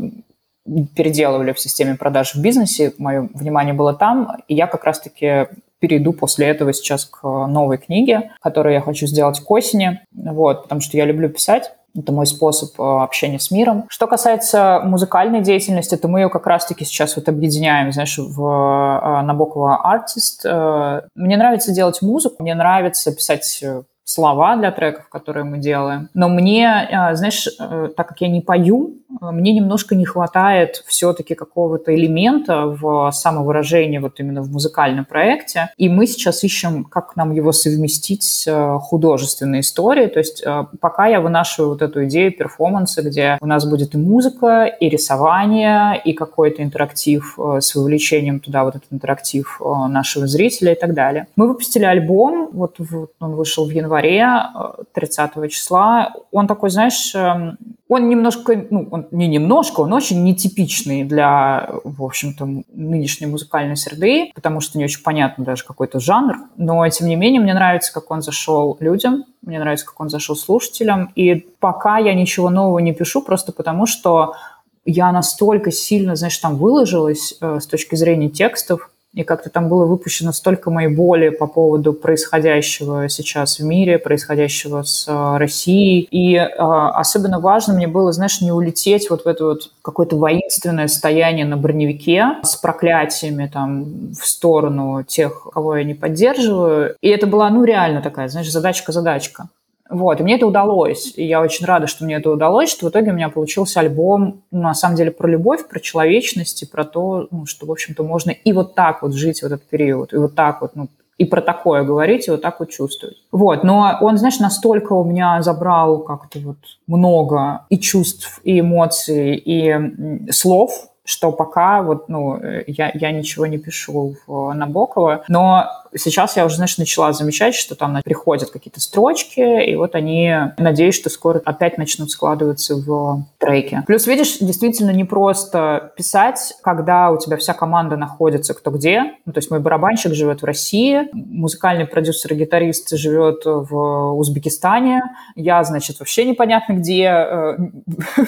переделывали в системе продаж в бизнесе, мое внимание было там, и я как раз-таки перейду после этого сейчас к новой книге, которую я хочу сделать к осени, вот, потому что я люблю писать. Это мой способ э, общения с миром. Что касается музыкальной деятельности, то мы ее как раз-таки сейчас вот объединяем, знаешь, в э, Набокова Artist. Э, мне нравится делать музыку, мне нравится писать слова для треков, которые мы делаем. Но мне, знаешь, так как я не пою, мне немножко не хватает все-таки какого-то элемента в самовыражении вот именно в музыкальном проекте. И мы сейчас ищем, как нам его совместить с э, художественной историей. То есть э, пока я вынашиваю вот эту идею перформанса, где у нас будет и музыка, и рисование, и какой-то интерактив э, с вовлечением туда вот этот интерактив нашего зрителя и так далее. Мы выпустили альбом, вот, вот он вышел в январе 30 числа. Он такой, знаешь, эм, он немножко, ну, он не немножко, он очень нетипичный для, в общем-то, нынешней музыкальной среды, потому что не очень понятно даже какой-то жанр, но, тем не менее, мне нравится, как он зашел людям, мне нравится, как он зашел слушателям, и пока я ничего нового не пишу, просто потому что я настолько сильно, знаешь, там выложилась э, с точки зрения текстов, и как-то там было выпущено столько моей боли по поводу происходящего сейчас в мире, происходящего с э, Россией. И э, особенно важно мне было, знаешь, не улететь вот в это вот какое-то воинственное состояние на броневике с проклятиями там в сторону тех, кого я не поддерживаю. И это была, ну, реально такая, знаешь, задачка-задачка. Вот, и мне это удалось. И я очень рада, что мне это удалось, что в итоге у меня получился альбом, ну, на самом деле, про любовь, про человечность и про то, ну, что, в общем-то, можно и вот так вот жить в этот период, и вот так вот, ну, и про такое говорить, и вот так вот чувствовать. Вот, но он, знаешь, настолько у меня забрал как-то вот много и чувств, и эмоций, и слов, что пока вот, ну, э, я, я ничего не пишу в Набокова, но сейчас я уже, знаешь, начала замечать, что там приходят какие-то строчки, и вот они, надеюсь, что скоро опять начнут складываться в треки. Плюс, видишь, действительно не просто писать, когда у тебя вся команда находится кто где. Ну, то есть мой барабанщик живет в России, музыкальный продюсер и гитарист живет в Узбекистане, я, значит, вообще непонятно где э,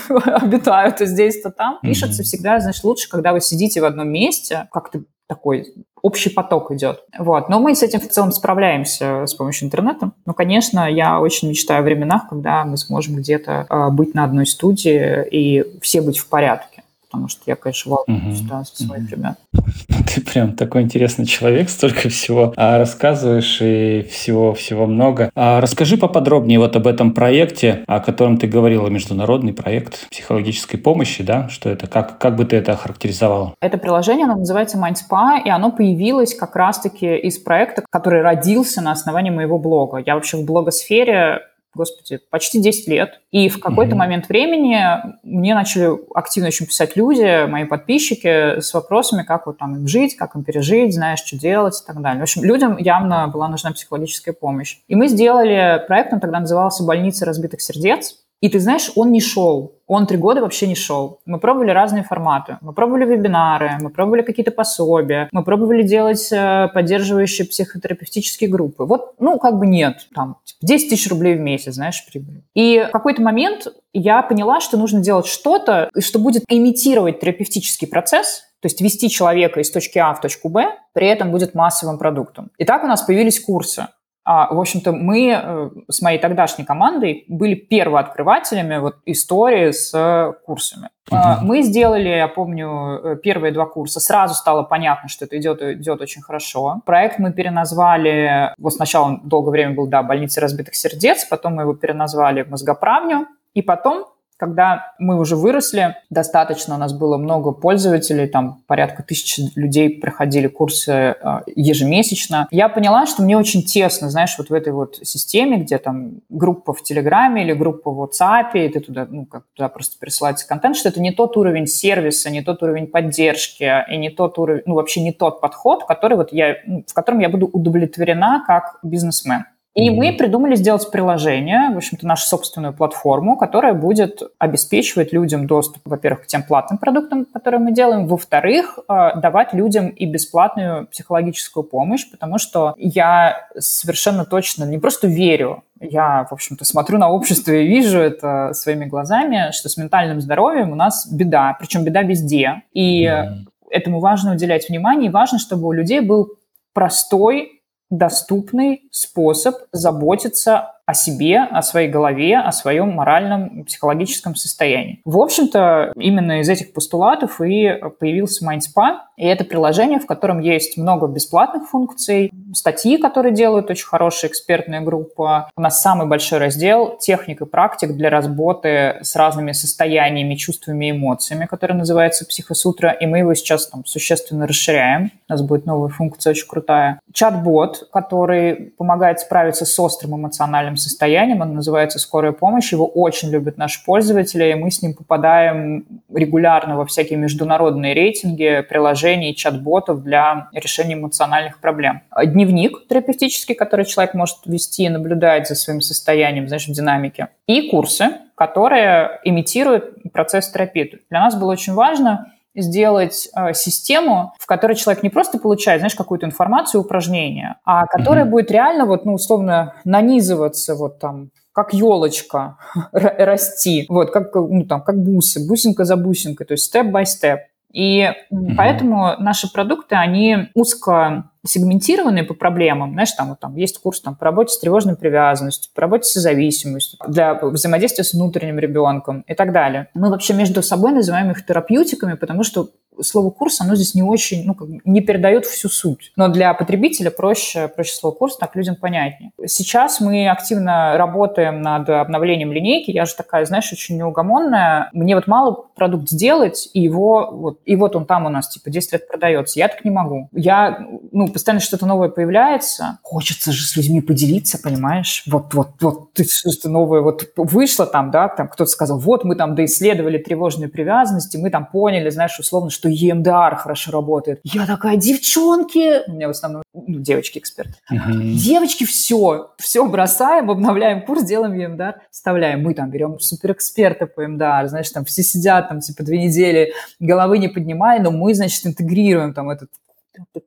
обитаю, то здесь, то там. Пишется всегда, значит, лучше, когда вы сидите в одном месте, как-то такой общий поток идет. Вот. Но мы с этим в целом справляемся с помощью интернета. Но, конечно, я очень мечтаю о временах, когда мы сможем где-то э, быть на одной студии и все быть в порядке. Потому что я, конечно, волнуюсь, да, за своих ребят. Ты прям такой интересный человек, столько всего а, рассказываешь и всего-всего много. А, расскажи поподробнее вот об этом проекте, о котором ты говорила, международный проект психологической помощи, да? Что это? Как, как бы ты это охарактеризовала? Это приложение, оно называется MindSpa, и оно появилось как раз-таки из проекта, который родился на основании моего блога. Я вообще в блогосфере господи, почти 10 лет. И в какой-то mm-hmm. момент времени мне начали активно очень писать люди, мои подписчики, с вопросами, как вот там им жить, как им пережить, знаешь, что делать и так далее. В общем, людям явно была нужна психологическая помощь. И мы сделали проект, он тогда назывался «Больница разбитых сердец». И ты знаешь, он не шел. Он три года вообще не шел. Мы пробовали разные форматы. Мы пробовали вебинары, мы пробовали какие-то пособия, мы пробовали делать э, поддерживающие психотерапевтические группы. Вот, ну, как бы нет. Там 10 тысяч рублей в месяц, знаешь, прибыль. И в какой-то момент я поняла, что нужно делать что-то, что будет имитировать терапевтический процесс, то есть вести человека из точки А в точку Б, при этом будет массовым продуктом. И так у нас появились курсы. А, в общем-то, мы э, с моей тогдашней командой были первооткрывателями вот истории с курсами. Uh-huh. Мы сделали, я помню, э, первые два курса. Сразу стало понятно, что это идет, идет очень хорошо. Проект мы переназвали, вот сначала он долгое время был, да, «Больница разбитых сердец», потом мы его переназвали «Мозгоправню», и потом когда мы уже выросли, достаточно у нас было много пользователей, там порядка тысячи людей проходили курсы э, ежемесячно. Я поняла, что мне очень тесно, знаешь, вот в этой вот системе, где там группа в Телеграме или группа в WhatsApp, и ты туда, ну, как туда просто присылается контент, что это не тот уровень сервиса, не тот уровень поддержки и не тот уровень, ну, вообще не тот подход, который вот я, ну, в котором я буду удовлетворена как бизнесмен. И мы придумали сделать приложение, в общем-то, нашу собственную платформу, которая будет обеспечивать людям доступ, во-первых, к тем платным продуктам, которые мы делаем, во-вторых, э, давать людям и бесплатную психологическую помощь, потому что я совершенно точно не просто верю, я, в общем-то, смотрю на общество и вижу это своими глазами, что с ментальным здоровьем у нас беда, причем беда везде. И mm-hmm. этому важно уделять внимание, и важно, чтобы у людей был простой доступный способ заботиться о себе, о своей голове, о своем моральном, психологическом состоянии. В общем-то, именно из этих постулатов и появился MindSpa, и это приложение, в котором есть много бесплатных функций, статьи, которые делают очень хорошая экспертная группа. У нас самый большой раздел техник и практик для работы с разными состояниями, чувствами и эмоциями, который называется «Психосутра», и мы его сейчас там существенно расширяем. У нас будет новая функция очень крутая. Чат-бот, который помогает справиться с острым эмоциональным состоянием, он называется «Скорая помощь», его очень любят наши пользователи, и мы с ним попадаем регулярно во всякие международные рейтинги приложений, чат-ботов для решения эмоциональных проблем. Дневник терапевтический, который человек может вести и наблюдать за своим состоянием, знаешь, в динамике. И курсы, которые имитируют процесс терапии. Для нас было очень важно сделать э, систему, в которой человек не просто получает, знаешь, какую-то информацию, упражнения, а которая mm-hmm. будет реально вот, ну, условно, нанизываться вот там как елочка расти, вот, как, ну, там, как бусы, бусинка за бусинкой, то есть степ-бай-степ. И mm-hmm. поэтому наши продукты, они узко сегментированные по проблемам. Знаешь, там, вот, там есть курс там, по работе с тревожной привязанностью, по работе с зависимостью, для взаимодействия с внутренним ребенком и так далее. Мы вообще между собой называем их терапевтиками, потому что слово курс, оно здесь не очень, ну, как бы не передает всю суть. Но для потребителя проще, проще слово курс, так людям понятнее. Сейчас мы активно работаем над обновлением линейки. Я же такая, знаешь, очень неугомонная. Мне вот мало продукт сделать, и его вот, и вот он там у нас, типа, 10 лет продается. Я так не могу. Я, ну, постоянно что-то новое появляется. Хочется же с людьми поделиться, понимаешь? Вот, вот, вот, ты что-то новое вот вышло там, да, там кто-то сказал, вот мы там доисследовали тревожные привязанности, мы там поняли, знаешь, условно, что EMDR хорошо работает. Я такая, девчонки, у меня в основном ну, девочки-эксперты. Uh-huh. Девочки, все, все бросаем, обновляем курс, делаем EMDR, вставляем. Мы там берем суперэксперта по EMDR, знаешь, там все сидят там типа две недели, головы не поднимая, но мы, значит, интегрируем там этот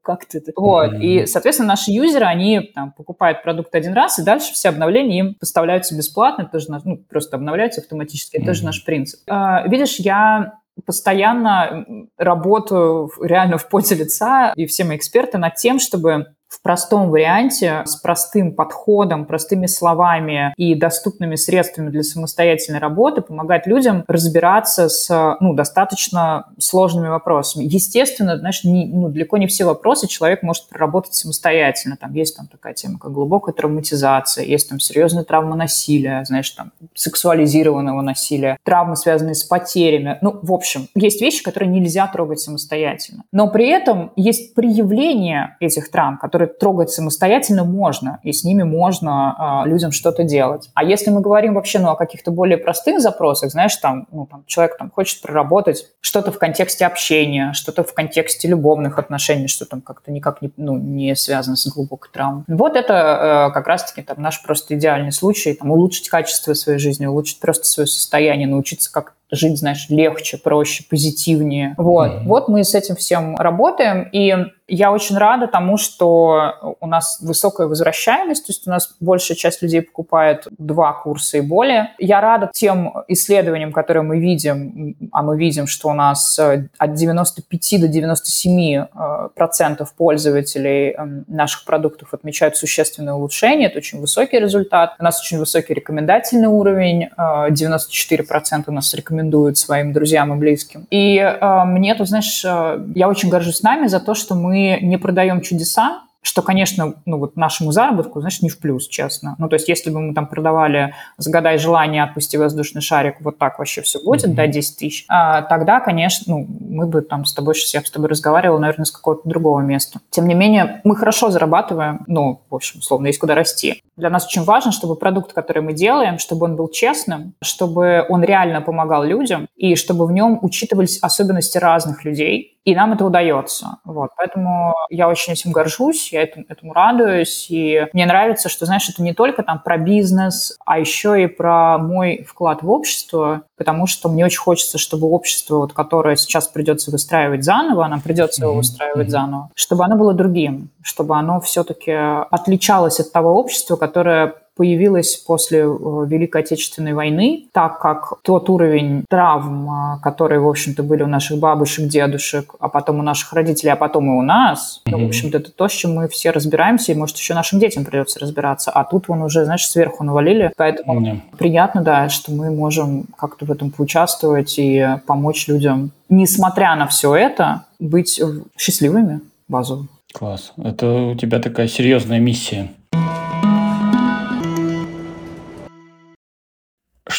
как-то это. Вот. И, соответственно, наши юзеры, они там, покупают продукт один раз, и дальше все обновления им поставляются бесплатно. Тоже ну, просто обновляются автоматически. Это mm-hmm. тоже наш принцип. А, видишь, я постоянно работаю реально в поте лица, и все мои эксперты над тем, чтобы в простом варианте, с простым подходом, простыми словами и доступными средствами для самостоятельной работы помогать людям разбираться с ну, достаточно сложными вопросами. Естественно, знаешь, не, ну, далеко не все вопросы человек может проработать самостоятельно. Там есть там такая тема, как глубокая травматизация, есть там серьезная травма насилия, знаешь, там сексуализированного насилия, травмы, связанные с потерями. Ну, в общем, есть вещи, которые нельзя трогать самостоятельно. Но при этом есть проявление этих травм, которые трогать самостоятельно можно, и с ними можно э, людям что-то делать. А если мы говорим вообще ну, о каких-то более простых запросах, знаешь, там, ну, там человек там, хочет проработать что-то в контексте общения, что-то в контексте любовных отношений, что там как-то никак не, ну, не связано с глубокой травмой. Вот это э, как раз-таки там, наш просто идеальный случай, там, улучшить качество своей жизни, улучшить просто свое состояние, научиться как жить, знаешь, легче, проще, позитивнее. Вот. Mm-hmm. Вот мы с этим всем работаем. И я очень рада тому, что у нас высокая возвращаемость, то есть у нас большая часть людей покупает два курса и более. Я рада тем исследованиям, которые мы видим, а мы видим, что у нас э, от 95 до 97 э, процентов пользователей эм, наших продуктов отмечают существенное улучшение, это очень высокий результат. У нас очень высокий рекомендательный уровень, 94 э, процента нас рекомендуют своим друзьям и близким. И мне тут, знаешь, я очень горжусь нами за то, что мы не продаем чудеса, что, конечно, ну вот нашему заработку, значит, не в плюс, честно. Ну, то есть, если бы мы там продавали «Загадай желание, отпусти воздушный шарик», вот так вообще все будет, mm-hmm. да, 10 тысяч, а, тогда, конечно, ну, мы бы там с тобой, сейчас я с тобой разговаривала, наверное, с какого-то другого места. Тем не менее, мы хорошо зарабатываем, ну, в общем, условно, есть куда расти. Для нас очень важно, чтобы продукт, который мы делаем, чтобы он был честным, чтобы он реально помогал людям, и чтобы в нем учитывались особенности разных людей, и нам это удается. Вот. Поэтому я очень этим горжусь, я этому, этому радуюсь. И мне нравится, что, знаешь, это не только там про бизнес, а еще и про мой вклад в общество, потому что мне очень хочется, чтобы общество, вот, которое сейчас придется выстраивать заново, нам придется его выстраивать заново, чтобы оно было другим, чтобы оно все-таки отличалось от того общества, которое появилась после э, Великой Отечественной войны, так как тот уровень травм, э, которые, в общем-то, были у наших бабушек, дедушек, а потом у наших родителей, а потом и у нас, mm-hmm. ну, в общем-то, это то, с чем мы все разбираемся, и, может, еще нашим детям придется разбираться. А тут он уже, знаешь, сверху навалили. Поэтому mm-hmm. приятно, да, что мы можем как-то в этом поучаствовать и помочь людям, несмотря на все это, быть счастливыми базово. Класс. Это у тебя такая серьезная миссия.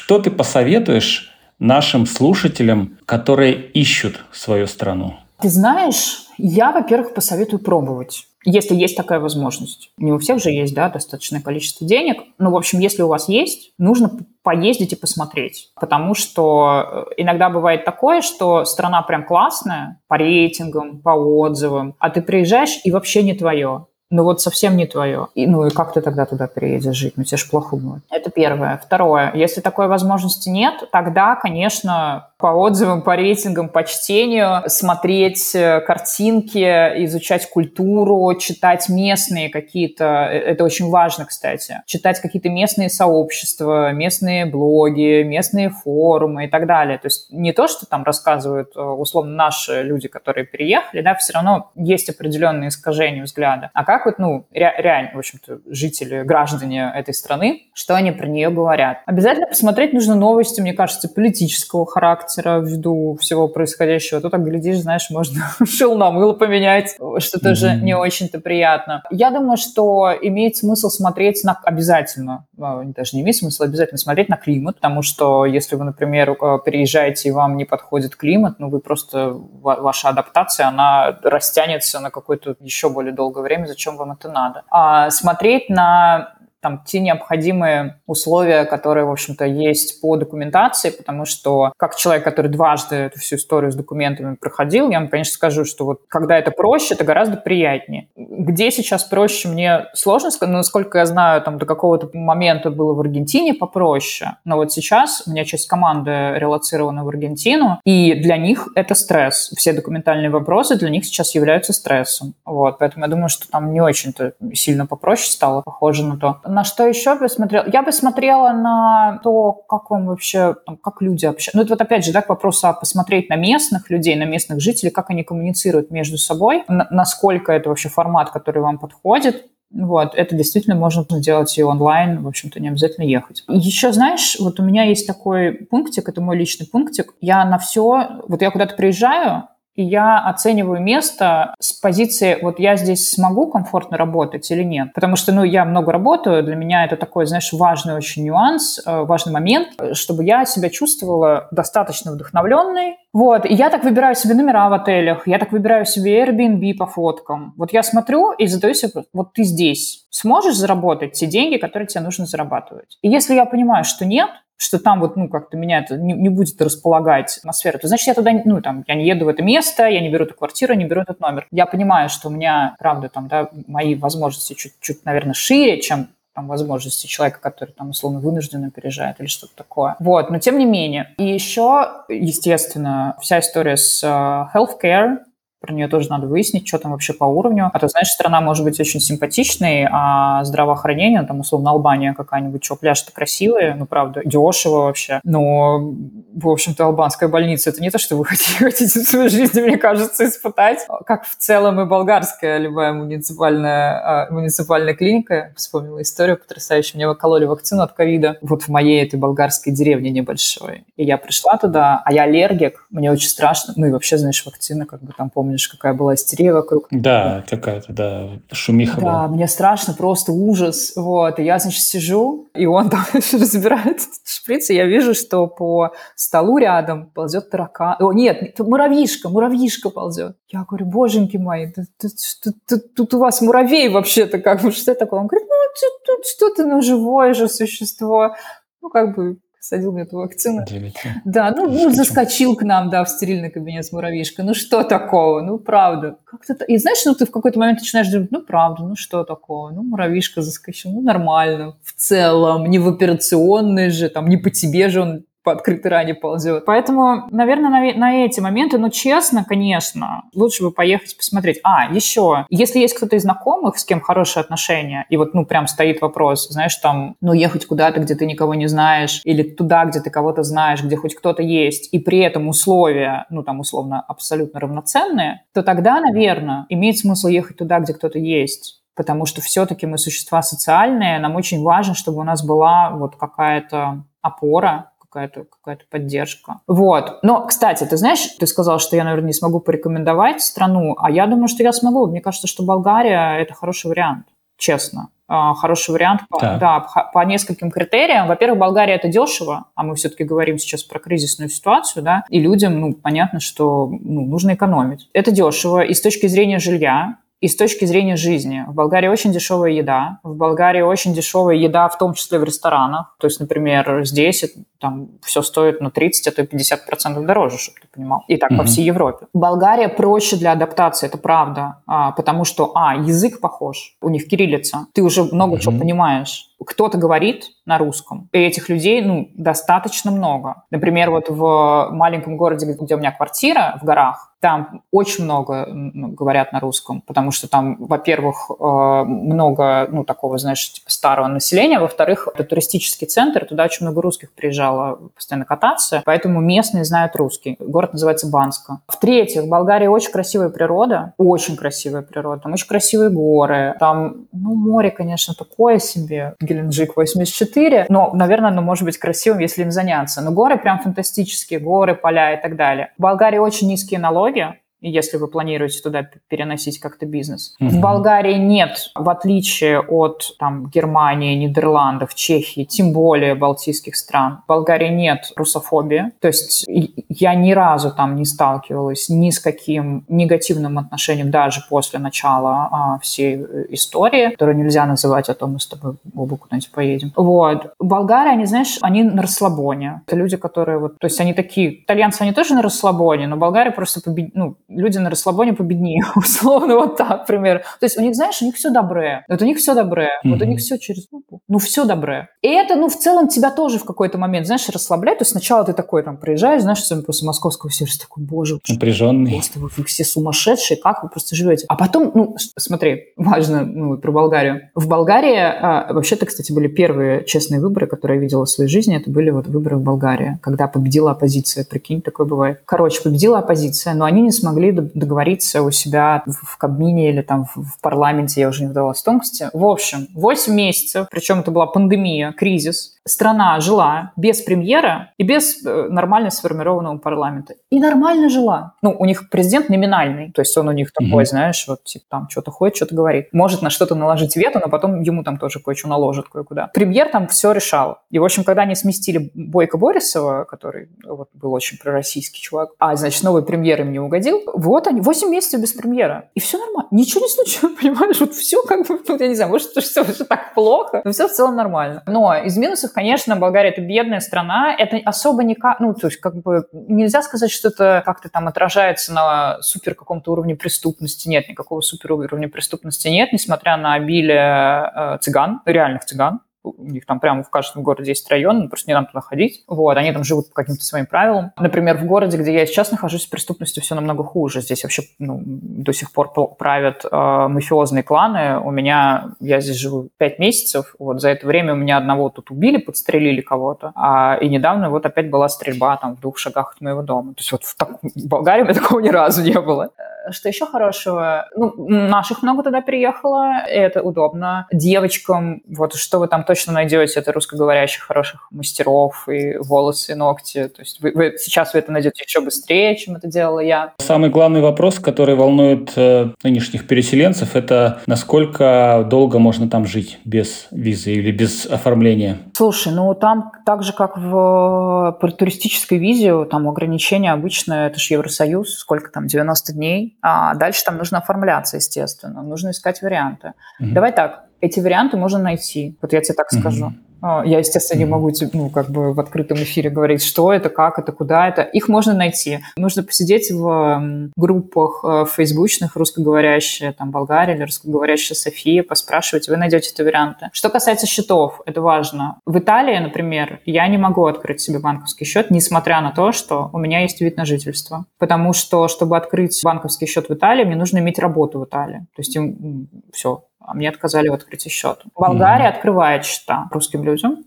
Что ты посоветуешь нашим слушателям, которые ищут свою страну? Ты знаешь, я, во-первых, посоветую пробовать если есть такая возможность. Не у всех же есть, да, достаточное количество денег. Но, в общем, если у вас есть, нужно поездить и посмотреть. Потому что э, иногда бывает такое, что страна прям классная по рейтингам, по отзывам, а ты приезжаешь и вообще не твое ну вот совсем не твое. И, ну и как ты тогда туда приедешь жить? Ну тебе же плохо будет. Это первое. Второе. Если такой возможности нет, тогда, конечно, по отзывам, по рейтингам, по чтению, смотреть э, картинки, изучать культуру, читать местные какие-то, э, это очень важно, кстати, читать какие-то местные сообщества, местные блоги, местные форумы и так далее. То есть не то, что там рассказывают э, условно наши люди, которые переехали, да, все равно есть определенные искажения взгляда. А как вот, ну, ре- реально, в общем-то, жители, граждане этой страны, что они про нее говорят. Обязательно посмотреть нужно новости, мне кажется, политического характера, ввиду всего происходящего, то так, глядишь, знаешь, можно шил на мыло поменять, что тоже mm-hmm. не очень-то приятно. Я думаю, что имеет смысл смотреть на... Обязательно, а, даже не имеет смысла обязательно смотреть на климат, потому что если вы, например, э, переезжаете и вам не подходит климат, ну, вы просто... Ваша адаптация, она растянется на какое-то еще более долгое время, зачем вам это надо. А смотреть на там те необходимые условия, которые, в общем-то, есть по документации, потому что как человек, который дважды эту всю историю с документами проходил, я вам, конечно, скажу, что вот когда это проще, это гораздо приятнее. Где сейчас проще, мне сложно сказать, насколько я знаю, там до какого-то момента было в Аргентине попроще, но вот сейчас у меня часть команды релацирована в Аргентину, и для них это стресс. Все документальные вопросы для них сейчас являются стрессом. Вот, поэтому я думаю, что там не очень-то сильно попроще стало, похоже на то на что еще бы смотрела? Я бы смотрела на то, как вам вообще, как люди общаются. Ну, это вот опять же, да, к вопросу, а посмотреть на местных людей, на местных жителей, как они коммуницируют между собой, насколько это вообще формат, который вам подходит. Вот, это действительно можно сделать и онлайн, в общем-то, не обязательно ехать. Еще, знаешь, вот у меня есть такой пунктик, это мой личный пунктик. Я на все, вот я куда-то приезжаю, я оцениваю место с позиции, вот я здесь смогу комфортно работать или нет. Потому что, ну, я много работаю, для меня это такой, знаешь, важный очень нюанс, э, важный момент, чтобы я себя чувствовала достаточно вдохновленной. Вот, и я так выбираю себе номера в отелях, я так выбираю себе Airbnb по фоткам. Вот я смотрю и задаю себе вот ты здесь сможешь заработать те деньги, которые тебе нужно зарабатывать? И если я понимаю, что нет, что там вот, ну, как-то меня это не, не будет располагать атмосфера, то значит, я туда, ну, там, я не еду в это место, я не беру эту квартиру, не беру этот номер. Я понимаю, что у меня, правда, там, да, мои возможности чуть-чуть, наверное, шире, чем там, возможности человека, который там условно вынужденно переезжает или что-то такое. Вот, но тем не менее. И еще, естественно, вся история с uh, healthcare, про нее тоже надо выяснить, что там вообще по уровню. А то, знаешь, страна может быть очень симпатичной, а здравоохранение, там, условно, Албания какая-нибудь, что, пляж-то красивые, ну, правда, дешево вообще. Но, в общем-то, албанская больница – это не то, что вы хотите, хотите в своей жизни, мне кажется, испытать. Как в целом и болгарская любая муниципальная, а, муниципальная клиника. Вспомнила историю потрясающую. Мне кололи вакцину от ковида вот в моей этой болгарской деревне небольшой. И я пришла туда, а я аллергик, мне очень страшно. Ну и вообще, знаешь, вакцина, как бы там, помню, помнишь, какая была истерия вокруг. Да, такая-то, да, шумиха да, была. мне страшно, просто ужас. Вот, и я, значит, сижу, и он там разбирает шприц, и я вижу, что по столу рядом ползет таракан. О, нет, муравьишка, муравьишка ползет. Я говорю, боженьки мои, тут, тут, тут, тут, тут у вас муравей вообще-то, как бы, что такое? Он говорит, ну, тут, тут что-то, ну, живое же существо. Ну, как бы, садил мне эту вакцину. Делите. Да, ну, ну заскочил к нам, да, в стерильный кабинет с муравьишкой. Ну что такого? Ну правда. Как-то... И знаешь, ну ты в какой-то момент начинаешь думать, ну правда, ну что такого? Ну муравьишка заскочил, ну нормально. В целом, не в операционной же, там, не по тебе же он по открытой ране ползет. Поэтому, наверное, на, на эти моменты, ну, честно, конечно, лучше бы поехать посмотреть. А, еще, если есть кто-то из знакомых, с кем хорошие отношения, и вот, ну, прям стоит вопрос, знаешь, там, ну, ехать куда-то, где ты никого не знаешь, или туда, где ты кого-то знаешь, где хоть кто-то есть, и при этом условия, ну, там, условно, абсолютно равноценные, то тогда, наверное, имеет смысл ехать туда, где кто-то есть потому что все-таки мы существа социальные, нам очень важно, чтобы у нас была вот какая-то опора, какая-то какая поддержка. Вот. Но, кстати, ты знаешь, ты сказал, что я, наверное, не смогу порекомендовать страну, а я думаю, что я смогу. Мне кажется, что Болгария – это хороший вариант, честно. А, хороший вариант по, да. Да, по нескольким критериям. Во-первых, Болгария это дешево, а мы все-таки говорим сейчас про кризисную ситуацию, да, и людям, ну, понятно, что ну, нужно экономить. Это дешево и с точки зрения жилья, и с точки зрения жизни. В Болгарии очень дешевая еда. В Болгарии очень дешевая еда, в том числе в ресторанах. То есть, например, здесь там все стоит на 30, а то и 50 процентов дороже, чтобы ты понимал. И так mm-hmm. по всей Европе. Болгария проще для адаптации, это правда. А, потому что, а, язык похож, у них кириллица. Ты уже много mm-hmm. чего понимаешь кто-то говорит на русском. И этих людей, ну, достаточно много. Например, вот в маленьком городе, где у меня квартира, в горах, там очень много ну, говорят на русском, потому что там, во-первых, э, много, ну, такого, знаешь, типа старого населения, во-вторых, это туристический центр, туда очень много русских приезжало постоянно кататься, поэтому местные знают русский. Город называется Банска. В-третьих, в Болгарии очень красивая природа, очень красивая природа, там очень красивые горы, там, ну, море, конечно, такое себе, Геленджик 84, но, наверное, оно может быть красивым, если им заняться. Но горы прям фантастические, горы, поля и так далее. В Болгарии очень низкие налоги, если вы планируете туда переносить как-то бизнес. Mm-hmm. В Болгарии нет, в отличие от там, Германии, Нидерландов, Чехии, тем более балтийских стран, в Болгарии нет русофобии. То есть я ни разу там не сталкивалась ни с каким негативным отношением даже после начала а, всей э, истории, которую нельзя называть, а то мы с тобой оба куда-нибудь поедем. Вот. Болгария, они, знаешь, они на расслабоне. Это люди, которые вот... То есть они такие... Итальянцы, они тоже на расслабоне, но Болгария просто побед... ну, люди на расслабоне победнее, условно, вот так, пример. То есть у них, знаешь, у них все доброе. Вот у них все доброе. Mm-hmm. Вот у них все через Ну, все доброе. И это, ну, в целом тебя тоже в какой-то момент, знаешь, расслабляет. То есть сначала ты такой там приезжаешь, знаешь, после московского сервиса такой, боже, напряженный. Просто вы, вы все сумасшедшие, как вы просто живете? А потом, ну, смотри, важно, ну, про Болгарию. В Болгарии, а, вообще-то, кстати, были первые честные выборы, которые я видела в своей жизни, это были вот выборы в Болгарии, когда победила оппозиция, прикинь, такое бывает. Короче, победила оппозиция, но они не смогли договориться у себя в Кабмине или там в парламенте, я уже не вдавалась в тонкости. В общем, 8 месяцев, причем это была пандемия, кризис, страна жила без премьера и без э, нормально сформированного парламента. И нормально жила. Ну, у них президент номинальный, то есть он у них такой, mm-hmm. знаешь, вот типа там что-то ходит, что-то говорит. Может на что-то наложить вето, но потом ему там тоже кое-что наложат кое-куда. Премьер там все решал. И, в общем, когда они сместили Бойко Борисова, который вот, был очень пророссийский чувак, а, значит, новый премьер им не угодил, вот они, 8 месяцев без премьера. И все нормально. Ничего не случилось, понимаешь? Вот все как бы, ну, я не знаю, может, все, все так плохо, но все в целом нормально. Но из минусов, конечно, Болгария – это бедная страна, это особо никак, ну, то есть как бы нельзя сказать, что это как-то там отражается на супер каком-то уровне преступности. Нет, никакого супер уровня преступности нет, несмотря на обилие э, цыган, реальных цыган у них там прямо в каждом городе есть район, просто не надо туда ходить. Вот, они там живут по каким-то своим правилам. Например, в городе, где я сейчас нахожусь, преступностью все намного хуже. Здесь вообще ну, до сих пор правят э, мафиозные кланы. У меня, я здесь живу пять месяцев, вот за это время у меня одного тут убили, подстрелили кого-то, а, и недавно вот опять была стрельба там в двух шагах от моего дома. То есть вот в, так, в Болгарии у меня такого ни разу не было. Что еще хорошего? Ну, наших много туда переехало, и это удобно. Девочкам, вот что вы там точно найдете, это русскоговорящих хороших мастеров и волосы, и ногти. То есть вы, вы, сейчас вы это найдете еще быстрее, чем это делала я. Самый главный вопрос, который волнует э, нынешних переселенцев, это насколько долго можно там жить без визы или без оформления? Слушай, ну там так же, как в э, туристической визе, там ограничения обычно, это же Евросоюз, сколько там, 90 дней, а дальше там нужно оформляться, естественно, нужно искать варианты. Mm-hmm. Давай так, эти варианты можно найти. Вот я тебе так mm-hmm. скажу. А, я, естественно, не могу ну, как бы в открытом эфире говорить, что это, как это, куда это. Их можно найти. Нужно посидеть в группах э, фейсбучных русскоговорящие, там, Болгария или русскоговорящая София, поспрашивать, вы найдете эти варианты. Что касается счетов, это важно. В Италии, например, я не могу открыть себе банковский счет, несмотря на то, что у меня есть вид на жительство. Потому что, чтобы открыть банковский счет в Италии, мне нужно иметь работу в Италии. То есть им, все, мне отказали в открытии счета. Болгария mm-hmm. открывает счета русским людям.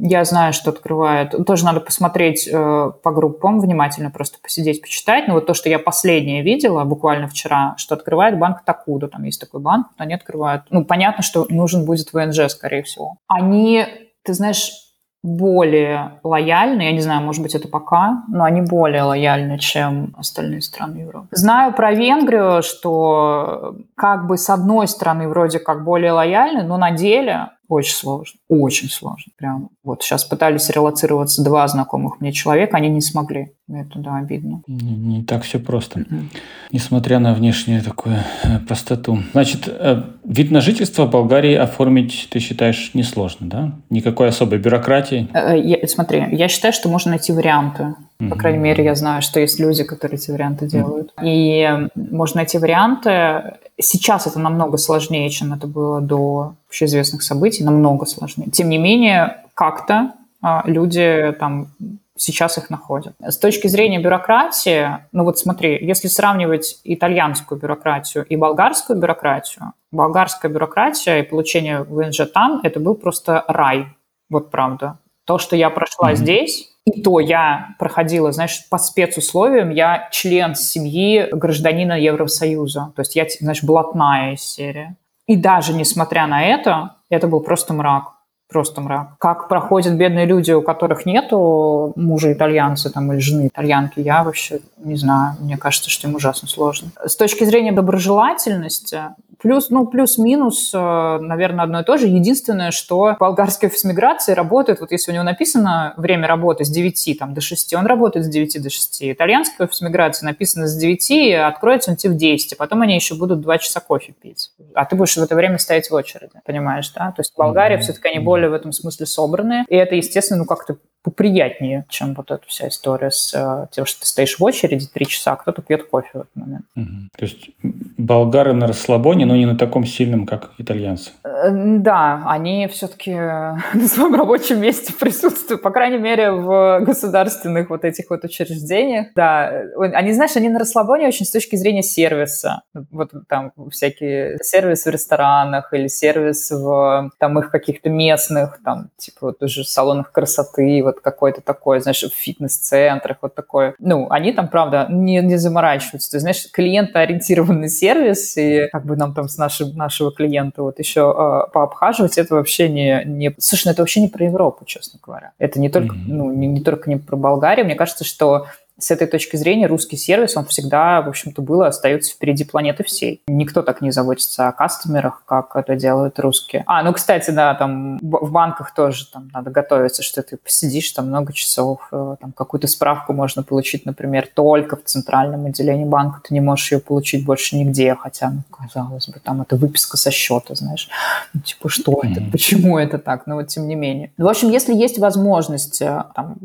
Я знаю, что открывает. Тоже надо посмотреть э, по группам внимательно, просто посидеть, почитать. Но вот то, что я последнее видела буквально вчера, что открывает банк Такуда. Там есть такой банк, они открывают. Ну, понятно, что нужен будет ВНЖ, скорее всего. Они, ты знаешь, более лояльны, я не знаю, может быть, это пока, но они более лояльны, чем остальные страны Европы. Знаю про Венгрию, что как бы с одной стороны вроде как более лояльны, но на деле очень сложно, очень сложно. Прям вот сейчас пытались релацироваться два знакомых мне человека, они не смогли. Это, да, обидно. Не, не так все просто. Mm-hmm. Несмотря на внешнюю такую э, простоту. Значит, э, вид на жительство в Болгарии оформить, ты считаешь, несложно, да? Никакой особой бюрократии? Э, я, смотри, я считаю, что можно найти варианты. Mm-hmm. По крайней мере, я знаю, что есть люди, которые эти варианты делают. Mm-hmm. И можно найти варианты. Сейчас это намного сложнее, чем это было до общеизвестных событий, намного сложнее. Тем не менее, как-то а, люди там сейчас их находят. С точки зрения бюрократии, ну вот смотри, если сравнивать итальянскую бюрократию и болгарскую бюрократию, болгарская бюрократия и получение ВНЖ там, это был просто рай, вот правда. То, что я прошла mm-hmm. здесь, и то я проходила, знаешь, по спецусловиям, я член семьи гражданина Евросоюза. То есть я, знаешь, блатная из серии. И даже несмотря на это, это был просто мрак. Просто мрак. Как проходят бедные люди, у которых нету мужа итальянца там, или жены итальянки, я вообще не знаю. Мне кажется, что им ужасно сложно. С точки зрения доброжелательности, Плюс, ну, плюс-минус, э, наверное, одно и то же. Единственное, что болгарский офис миграции работает, вот если у него написано время работы с 9 там, до 6, он работает с 9 до 6. Итальянский офис миграции написано с 9, откроется он тебе в 10, а потом они еще будут 2 часа кофе пить. А ты будешь в это время стоять в очереди, понимаешь, да? То есть Болгария mm-hmm. все-таки они более в этом смысле собранные, и это, естественно, ну, как-то поприятнее, чем вот эта вся история с э, тем, что ты стоишь в очереди три часа, а кто-то пьет кофе в этот момент. Угу. То есть болгары на расслабоне, но не на таком сильном, как итальянцы. Э, да, они все-таки на своем рабочем месте присутствуют, по крайней мере, в государственных вот этих вот учреждениях. Да, они, знаешь, они на расслабоне очень с точки зрения сервиса. Вот там всякие сервисы в ресторанах или сервис в там их каких-то местных, там, типа вот уже салонах красоты, вот какой-то такой, знаешь, в фитнес-центрах, вот такой. Ну, они там, правда, не, не заморачиваются. Ты знаешь, клиентоориентированный сервис, и как бы нам там с нашим, нашего клиента вот еще э, пообхаживать, это вообще не, не... Слушай, ну это вообще не про Европу, честно говоря. Это не только, mm-hmm. ну, не, не только не про Болгарию. Мне кажется, что с этой точки зрения русский сервис, он всегда, в общем-то, был и остается впереди планеты всей. Никто так не заботится о кастомерах, как это делают русские. А, ну, кстати, да, там в банках тоже там надо готовиться, что ты посидишь там много часов, э, там какую-то справку можно получить, например, только в центральном отделении банка, ты не можешь ее получить больше нигде, хотя, ну, казалось бы, там это выписка со счета, знаешь, ну, типа, что mm-hmm. это, почему это так, но вот тем не менее. В общем, если есть возможность э, там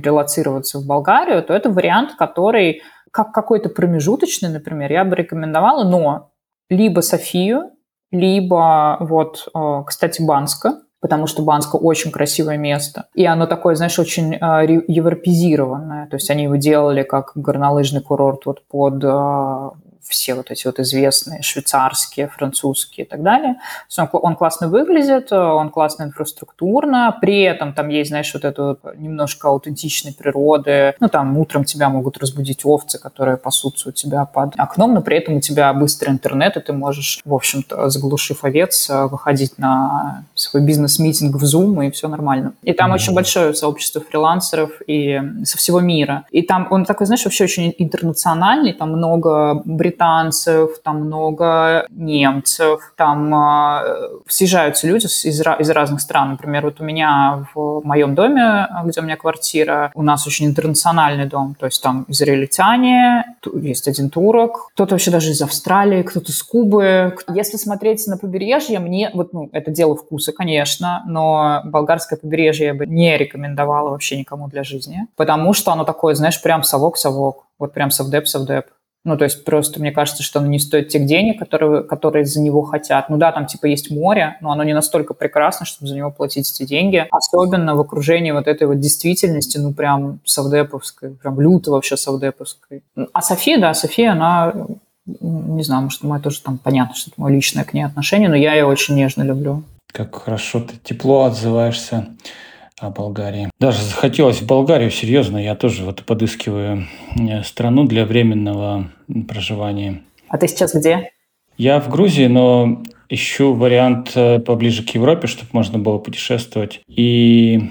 релацироваться в Болгарию, то это вариант, который как какой-то промежуточный, например, я бы рекомендовала, но либо Софию, либо вот, э, кстати, Банска, потому что Банска очень красивое место. И оно такое, знаешь, очень э, европезированное. То есть они его делали как горнолыжный курорт вот под э, все вот эти вот известные швейцарские, французские и так далее. Он, он классно выглядит, он классно инфраструктурно, при этом там есть, знаешь, вот это вот немножко аутентичной природы. Ну, там утром тебя могут разбудить овцы, которые пасутся у тебя под окном, но при этом у тебя быстрый интернет, и ты можешь, в общем-то, заглушив овец, выходить на свой бизнес-митинг в Zoom, и все нормально. И там mm-hmm. очень большое сообщество фрилансеров и со всего мира. И там он такой, знаешь, вообще очень интернациональный, там много британцев, британцев, там много немцев, там э, съезжаются люди из, из разных стран. Например, вот у меня в моем доме, где у меня квартира, у нас очень интернациональный дом, то есть там израильтяне, есть один турок, кто-то вообще даже из Австралии, кто-то с Кубы. Если смотреть на побережье, мне, вот, ну, это дело вкуса, конечно, но болгарское побережье я бы не рекомендовала вообще никому для жизни, потому что оно такое, знаешь, прям совок-совок, вот прям совдеп-совдеп. Ну, то есть просто мне кажется, что оно не стоит тех денег, которые, которые за него хотят. Ну да, там типа есть море, но оно не настолько прекрасно, чтобы за него платить эти деньги. Особенно в окружении вот этой вот действительности, ну прям савдеповской, прям люто вообще савдеповской. А София, да, София, она не знаю, может, мое тоже там понятно, что это мое личное к ней отношение, но я ее очень нежно люблю. Как хорошо ты тепло отзываешься о Болгарии. Даже захотелось в Болгарию, серьезно, я тоже вот подыскиваю э, страну для временного проживания. А ты сейчас где? Я в Грузии, но ищу вариант э, поближе к Европе, чтобы можно было путешествовать. И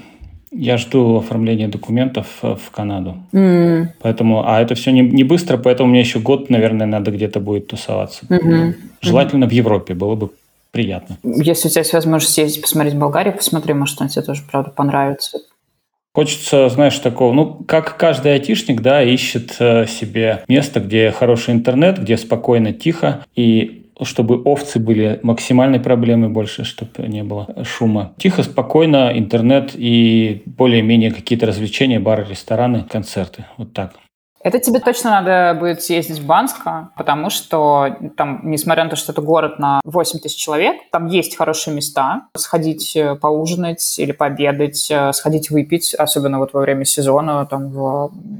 я жду оформления документов э, в Канаду. Mm. Поэтому, а это все не, не быстро, поэтому мне еще год, наверное, надо где-то будет тусоваться. Mm-hmm. Желательно mm-hmm. в Европе, было бы приятно. Если у тебя есть возможность съездить посмотреть Болгарию, посмотри, может, он тебе тоже, правда, понравится. Хочется, знаешь, такого, ну, как каждый айтишник, да, ищет э, себе место, где хороший интернет, где спокойно, тихо, и чтобы овцы были максимальной проблемой больше, чтобы не было шума. Тихо, спокойно, интернет и более-менее какие-то развлечения, бары, рестораны, концерты. Вот так. Это тебе точно надо будет съездить в Банско, потому что там, несмотря на то, что это город на 8 тысяч человек, там есть хорошие места. Сходить э, поужинать или пообедать, э, сходить выпить, особенно вот во время сезона, там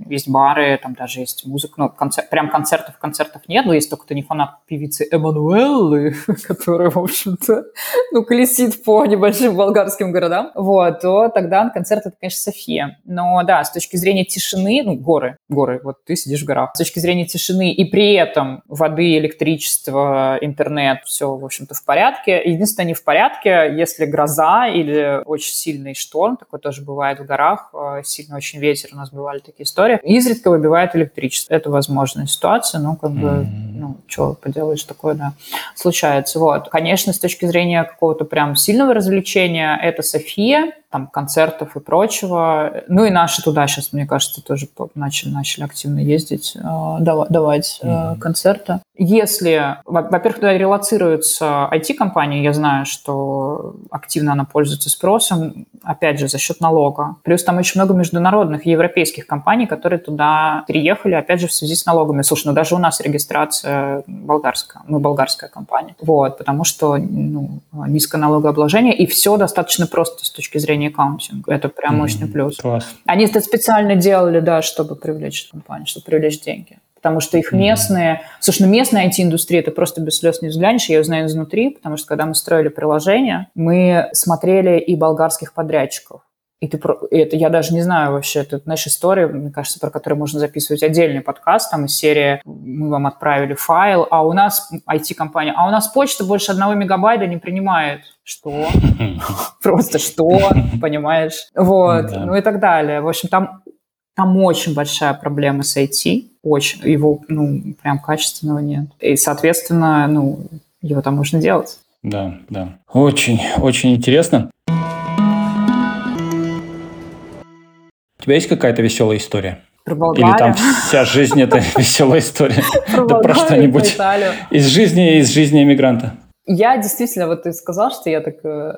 есть бары, там даже есть музыка. Ну, концерт, прям концертов, концертов нет, но если только ты не фанат певицы Эммануэллы, которая, в общем-то, ну, колесит по небольшим болгарским городам, вот, то тогда концерт это, конечно, София. Но да, с точки зрения тишины, ну, горы, горы, вот вот ты сидишь в горах. С точки зрения тишины и при этом воды, электричество, интернет, все, в общем-то, в порядке. Единственное, не в порядке, если гроза или очень сильный шторм, такое тоже бывает в горах, э, сильно очень ветер, у нас бывали такие истории, изредка выбивает электричество. Это возможная ситуация, ну, как бы, ну, что поделаешь, такое, да, случается. Вот. Конечно, с точки зрения какого-то прям сильного развлечения, это София, там, концертов и прочего. Ну и наши туда сейчас, мне кажется, тоже начали, начали активно ездить, э, давать mm-hmm. концерты. Если, во-первых, туда релацируется IT-компания, я знаю, что активно она пользуется спросом. опять же, за счет налога. Плюс там очень много международных европейских компаний, которые туда переехали, опять же, в связи с налогами. Слушай, ну даже у нас регистрация болгарская, мы болгарская компания. Вот, потому что ну, низкое налогообложение, и все достаточно просто с точки зрения аккаунтинга. Это прям mm-hmm. мощный плюс. Класс. Они это специально делали, да, чтобы привлечь компанию, чтобы привлечь деньги потому что их местные... Mm-hmm. Слушай, ну местная IT-индустрия, ты просто без слез не взглянешь, я ее знаю изнутри, потому что когда мы строили приложение, мы смотрели и болгарских подрядчиков. И ты, это я даже не знаю вообще, это, знаешь, история, мне кажется, про которую можно записывать отдельный подкаст, там из серии «Мы вам отправили файл, а у нас IT-компания, а у нас почта больше одного мегабайта не принимает». Что? Просто что? Понимаешь? Вот. Ну и так далее. В общем, там там очень большая проблема с IT, очень. Его, ну, прям качественного нет. И, соответственно, ну, его там можно делать. Да, да. Очень, очень интересно. У тебя есть какая-то веселая история? Про Болгарию? Или там вся жизнь это веселая история? Да про что-нибудь из жизни, из жизни эмигранта. Я действительно, вот ты сказал, что я так э,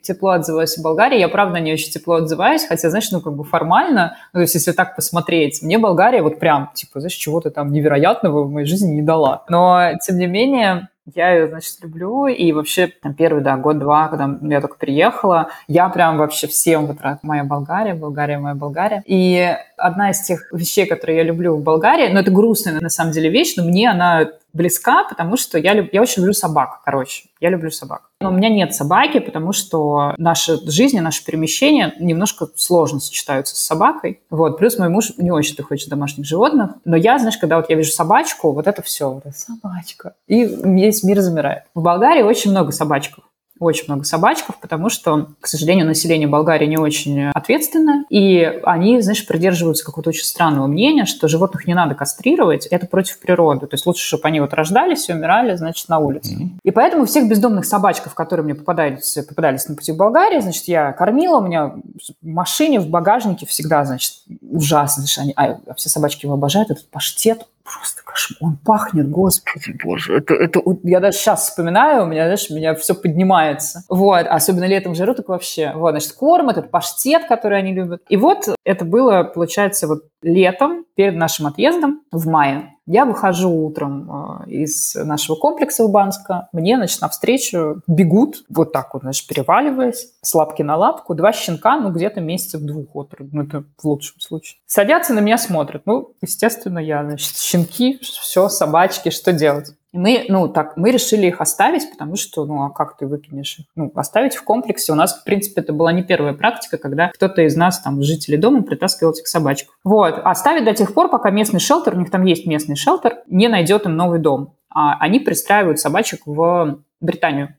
тепло отзываюсь о Болгарии. Я, правда, не очень тепло отзываюсь, хотя, знаешь, ну, как бы формально, ну, то есть если так посмотреть, мне Болгария вот прям, типа, знаешь, чего-то там невероятного в моей жизни не дала. Но, тем не менее, я ее, значит, люблю, и вообще там, первый, да, год-два, когда я только приехала, я прям вообще всем вот рад. Моя Болгария, Болгария, моя Болгария. И одна из тех вещей, которые я люблю в Болгарии, но ну, это грустная на самом деле вещь, но мне она близка, потому что я, люб... я очень люблю собак, короче. Я люблю собак. Но у меня нет собаки, потому что наша жизнь и наше перемещение немножко сложно сочетаются с собакой. Вот. Плюс мой муж не очень-то хочет домашних животных. Но я, знаешь, когда вот я вижу собачку, вот это все, вот это собачка. И весь мир замирает. В Болгарии очень много собачков очень много собачков, потому что, к сожалению, население Болгарии не очень ответственное, и они, знаешь, придерживаются какого-то очень странного мнения, что животных не надо кастрировать, это против природы. То есть лучше, чтобы они вот рождались и умирали, значит, на улице. Mm-hmm. И поэтому всех бездомных собачков, которые мне попадались, попадались на пути в Болгарии, значит, я кормила, у меня в машине, в багажнике всегда, значит, ужасно, знаешь, они, а все собачки его обожают, этот паштет просто кошмар. Он пахнет, господи, боже. Это, это, я даже сейчас вспоминаю, у меня, знаешь, у меня все поднимается. Вот, особенно летом жару, так вообще. Вот, значит, корм, этот паштет, который они любят. И вот это было, получается, вот летом, перед нашим отъездом в мае. Я выхожу утром э, из нашего комплекса в Банска. Мне, значит, навстречу бегут, вот так вот, значит, переваливаясь, с лапки на лапку, два щенка, ну, где-то месяцев двух от ну, это в лучшем случае. Садятся на меня, смотрят. Ну, естественно, я, значит, щенки, все, собачки, что делать? И мы, ну, так, мы решили их оставить, потому что, ну, а как ты выкинешь их? Ну, оставить в комплексе. У нас, в принципе, это была не первая практика, когда кто-то из нас, там, жителей дома, притаскивал этих собачек. Вот. Оставить до тех пор, пока местный шелтер, у них там есть местный шелтер, не найдет им новый дом. А они пристраивают собачек в Британию.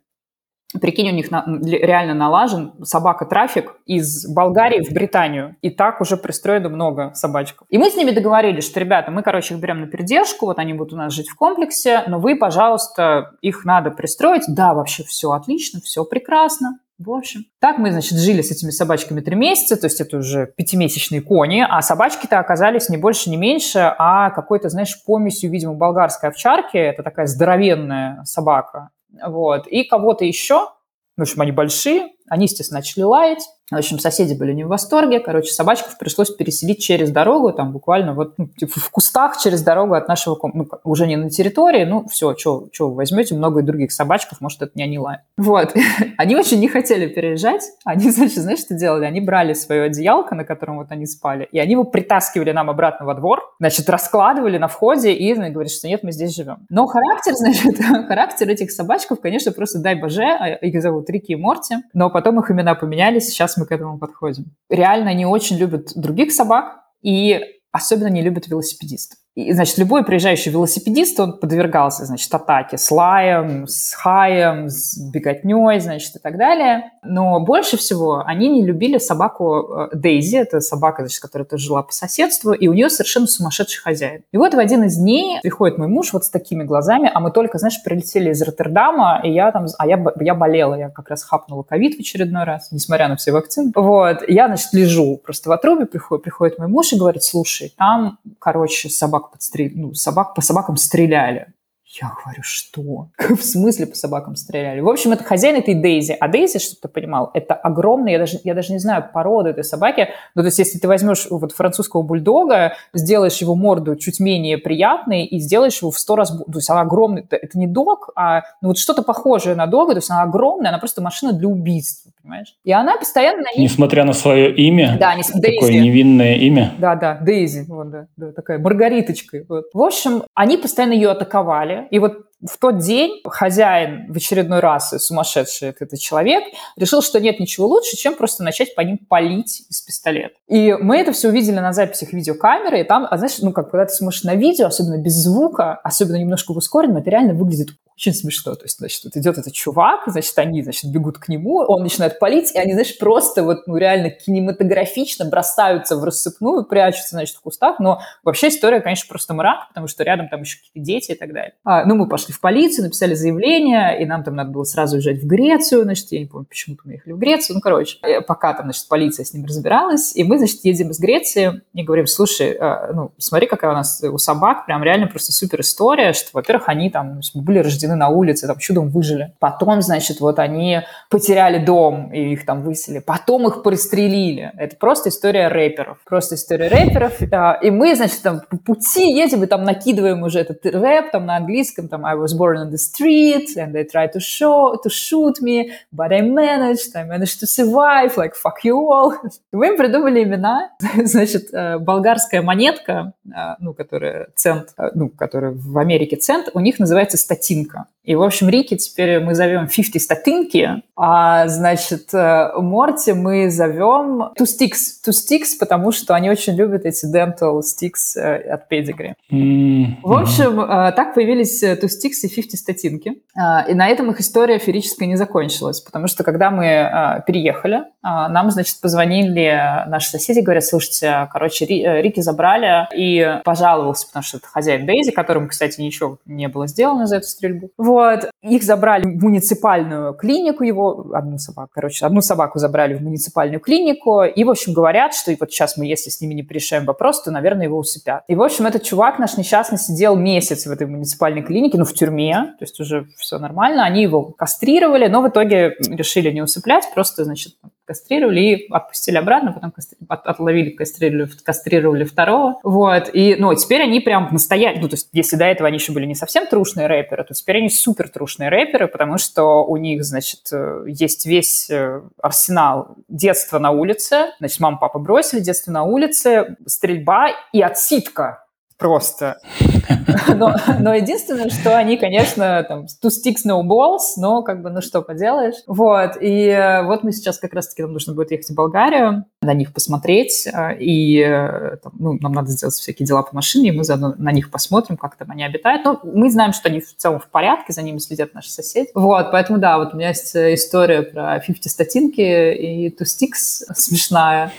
Прикинь, у них на, реально налажен собака-трафик из Болгарии в Британию. И так уже пристроено много собачков. И мы с ними договорились, что, ребята, мы, короче, их берем на передержку, вот они будут у нас жить в комплексе, но вы, пожалуйста, их надо пристроить. Да, вообще все отлично, все прекрасно. В общем, так мы, значит, жили с этими собачками три месяца, то есть это уже пятимесячные кони, а собачки-то оказались не больше, не меньше, а какой-то, знаешь, помесью, видимо, болгарской овчарки, это такая здоровенная собака, вот, и кого-то еще, в общем, они большие, они, естественно, начали лаять. В общем, соседи были не в восторге. Короче, собачков пришлось переселить через дорогу, там буквально вот ну, типа в кустах через дорогу от нашего, ну, уже не на территории, ну, все, что вы возьмете, много и других собачков, может, это не они лают. Вот. они очень не хотели переезжать. Они, значит, знаешь, что делали? Они брали свое одеялко, на котором вот они спали, и они его притаскивали нам обратно во двор, значит, раскладывали на входе и ну, говорили, что нет, мы здесь живем. Но характер, значит, характер этих собачков, конечно, просто дай боже, а их зовут Рики и Морти, но потом их имена поменялись, сейчас мы к этому подходим. Реально они очень любят других собак и особенно не любят велосипедистов. И, значит, любой приезжающий велосипедист, он подвергался, значит, атаке с лаем, с хаем, с беготней, значит, и так далее. Но больше всего они не любили собаку э, Дейзи, это собака, значит, которая тоже жила по соседству, и у нее совершенно сумасшедший хозяин. И вот в один из дней приходит мой муж вот с такими глазами, а мы только, знаешь, прилетели из Роттердама, и я там, а я, я болела, я как раз хапнула ковид в очередной раз, несмотря на все вакцины. Вот, я, значит, лежу просто в отрубе, приходит, приходит мой муж и говорит, слушай, там, короче, собака собак подстрел... ну, собак по собакам стреляли. Я говорю, что? В смысле по собакам стреляли? В общем, это хозяин этой Дейзи. А Дейзи, чтобы ты понимал, это огромный, я даже, я даже не знаю породу этой собаки. Ну, то есть, если ты возьмешь вот французского бульдога, сделаешь его морду чуть менее приятной и сделаешь его в сто раз... То есть, она огромная. Это не дог, а ну, вот что-то похожее на дога. То есть, она огромная, она просто машина для убийств, понимаешь? И она постоянно... Несмотря на свое имя, да, не... такое невинное имя. Да, да, Дейзи, вот, да, да, такая Маргариточка. Вот. В общем, они постоянно ее атаковали, и вот в тот день хозяин в очередной раз, сумасшедший этот человек, решил, что нет ничего лучше, чем просто начать по ним палить из пистолета. И мы это все увидели на записях видеокамеры, и там, а знаешь, ну как, когда ты смотришь на видео, особенно без звука, особенно немножко в ускоренном, это реально выглядит очень смешно. То есть, значит, вот идет этот чувак, значит, они, значит, бегут к нему, он начинает палить, и они, знаешь, просто вот, ну, реально кинематографично бросаются в рассыпную, прячутся, значит, в кустах, но вообще история, конечно, просто мрак, потому что рядом там еще какие-то дети и так далее. А, ну, мы пошли в полицию, написали заявление, и нам там надо было сразу уезжать в Грецию, значит, я не помню, почему-то мы ехали в Грецию, ну, короче, э, пока там, значит, полиция с ним разбиралась, и мы, значит, едем из Греции и говорим, слушай, а, ну, смотри, какая у нас у собак прям реально просто супер история, что, во-первых, они там ну, были рождены на улице, там чудом выжили. Потом, значит, вот они потеряли дом, и их там выселили. Потом их пристрелили. Это просто история рэперов. Просто история рэперов. А, и мы, значит, там по пути едем и там накидываем уже этот рэп там на английском, там I was born on the street, and they tried to show, to shoot me, but I managed, I managed to survive, like fuck you all. Мы им придумали имена. Значит, э, болгарская монетка, э, ну, которая цент, э, ну, которая в Америке цент, у них называется статинка. И, в общем, Рики теперь мы зовем 50 статинки, а, значит, э, Морти мы зовем Two Sticks. Two Sticks, потому что они очень любят эти dental sticks э, от Pedigree. Mm-hmm. В общем, э, так появились Two Sticks и 50 статинки. И на этом их история ферическая не закончилась, потому что когда мы переехали, нам, значит, позвонили наши соседи, говорят, слушайте, короче, Рики забрали и пожаловался, потому что это хозяин Дейзи, которому, кстати, ничего не было сделано за эту стрельбу. Вот. Их забрали в муниципальную клинику, его, одну собаку, короче, одну собаку забрали в муниципальную клинику, и, в общем, говорят, что и вот сейчас мы, если с ними не порешаем вопрос, то, наверное, его усыпят. И, в общем, этот чувак наш несчастный сидел месяц в этой муниципальной клинике, ну, в тюрьме, то есть уже все нормально, они его кастрировали, но в итоге решили не усыплять, просто, значит, кастрировали и отпустили обратно, потом отловили, кастрировали, кастрировали второго. Вот. И, ну, теперь они прям настояли, ну, то есть, если до этого они еще были не совсем трушные рэперы, то теперь они супер трушные рэперы, потому что у них, значит, э, есть весь э, арсенал детства на улице, значит, мама, папа бросили детство на улице, стрельба и отсидка просто. Но, но единственное, что они, конечно, там, two sticks, no balls, но как бы, ну что поделаешь. Вот, и э, вот мы сейчас как раз-таки нам нужно будет ехать в Болгарию, на них посмотреть, э, и э, там, ну, нам надо сделать всякие дела по машине, и мы заодно на них посмотрим, как там они обитают. Ну, мы знаем, что они в целом в порядке, за ними следят наши соседи. Вот, поэтому, да, вот у меня есть история про 50 статинки и two sticks смешная.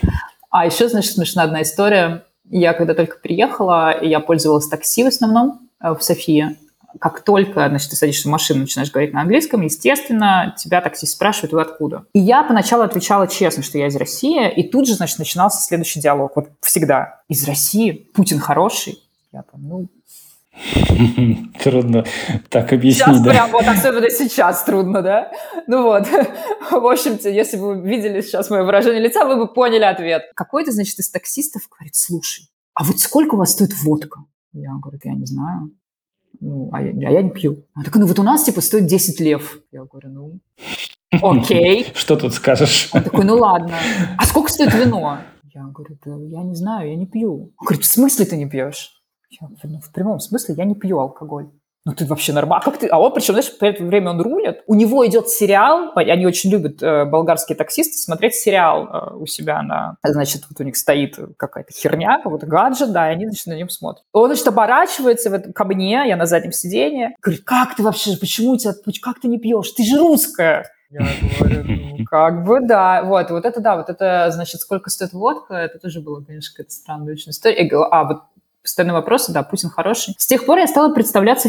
А еще, значит, смешная одна история я когда только приехала, я пользовалась такси в основном э, в Софии. Как только, значит, ты садишься в машину, начинаешь говорить на английском, естественно, тебя таксист спрашивает, вы откуда? И я поначалу отвечала честно, что я из России, и тут же, значит, начинался следующий диалог. Вот всегда. Из России? Путин хороший? Я там, ну, Трудно так объяснить, сейчас да? прям вот, особенно сейчас трудно, да? Ну вот, в общем-то, если бы вы видели сейчас мое выражение лица, вы бы поняли ответ. Какой-то, значит, из таксистов говорит, слушай, а вот сколько у вас стоит водка? Я говорю, я не знаю. Ну, а я, а я не пью. Он такой, ну вот у нас, типа, стоит 10 лев. Я говорю, ну, окей. Что тут скажешь? Он такой, ну ладно. А сколько стоит вино? Я говорю, да я не знаю, я не пью. Он говорит, в смысле ты не пьешь? Я говорю, ну, в прямом смысле я не пью алкоголь. Ну ты вообще нормально. Как ты? А он, причем, знаешь, в это время он рулит. У него идет сериал. Они очень любят, э, болгарские таксисты, смотреть сериал э, у себя на... Значит, вот у них стоит какая-то херня, какой-то гаджет, да, и они, значит, на нем смотрят. Он, значит, оборачивается в это, ко мне, я на заднем сиденье. Говорит, как ты вообще, почему у тебя, как ты не пьешь? Ты же русская. Я говорю, ну, как бы да. Вот, вот это да, вот это, значит, сколько стоит водка, это тоже было, конечно, какая-то странная очень история. Я говорю, а, вот постоянные вопросы, да, Путин хороший. С тех пор я стала представляться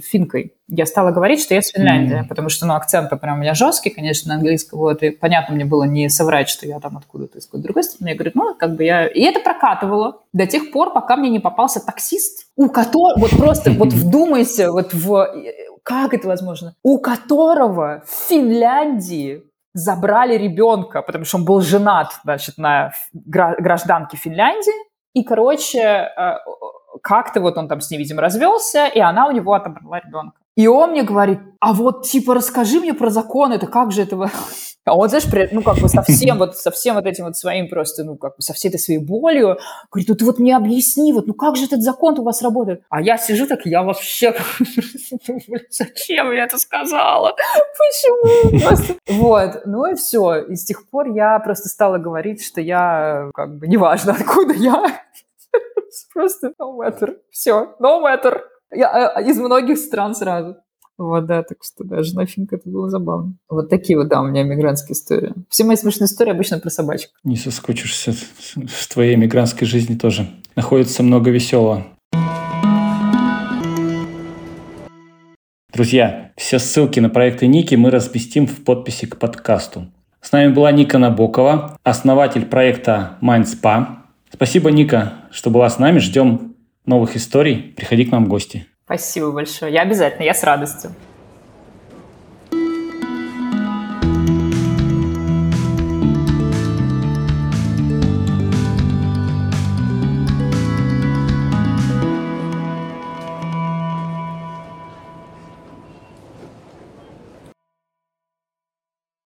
финкой. Я стала говорить, что я с Финляндии, mm-hmm. потому что, ну, акцент прям у меня жесткий, конечно, на английском, вот, и понятно мне было не соврать, что я там откуда-то из какой-то другой страны. Я говорю, ну, как бы я... И это прокатывало до тех пор, пока мне не попался таксист, у которого, вот просто, вот вдумайся, вот в... Как это возможно? У которого в Финляндии забрали ребенка, потому что он был женат, значит, на гражданке Финляндии, и, короче, э, как-то вот он там с ней, видимо, развелся, и она у него отобрала ребенка. И он мне говорит, а вот, типа, расскажи мне про закон, это как же этого... А он, знаешь, ну, как бы совсем вот, совсем вот этим вот своим просто, ну, как бы со всей этой своей болью, говорит, ну, ты вот мне объясни, вот, ну, как же этот закон у вас работает? А я сижу так, я вообще, зачем я это сказала? Почему? Просто... Вот, ну и все. И с тех пор я просто стала говорить, что я, как бы, неважно, откуда я, просто no matter. Все, no matter. Я э, из многих стран сразу. Вот, да, так что даже на финка это было забавно. Вот такие вот, да, у меня мигрантские истории. Все мои смешные истории обычно про собачек. Не соскучишься. В твоей мигрантской жизни тоже находится много веселого. Друзья, все ссылки на проекты Ники мы разместим в подписи к подкасту. С нами была Ника Набокова, основатель проекта MindSpa. Спасибо, Ника, что была с нами. Ждем новых историй. Приходи к нам в гости. Спасибо большое. Я обязательно, я с радостью.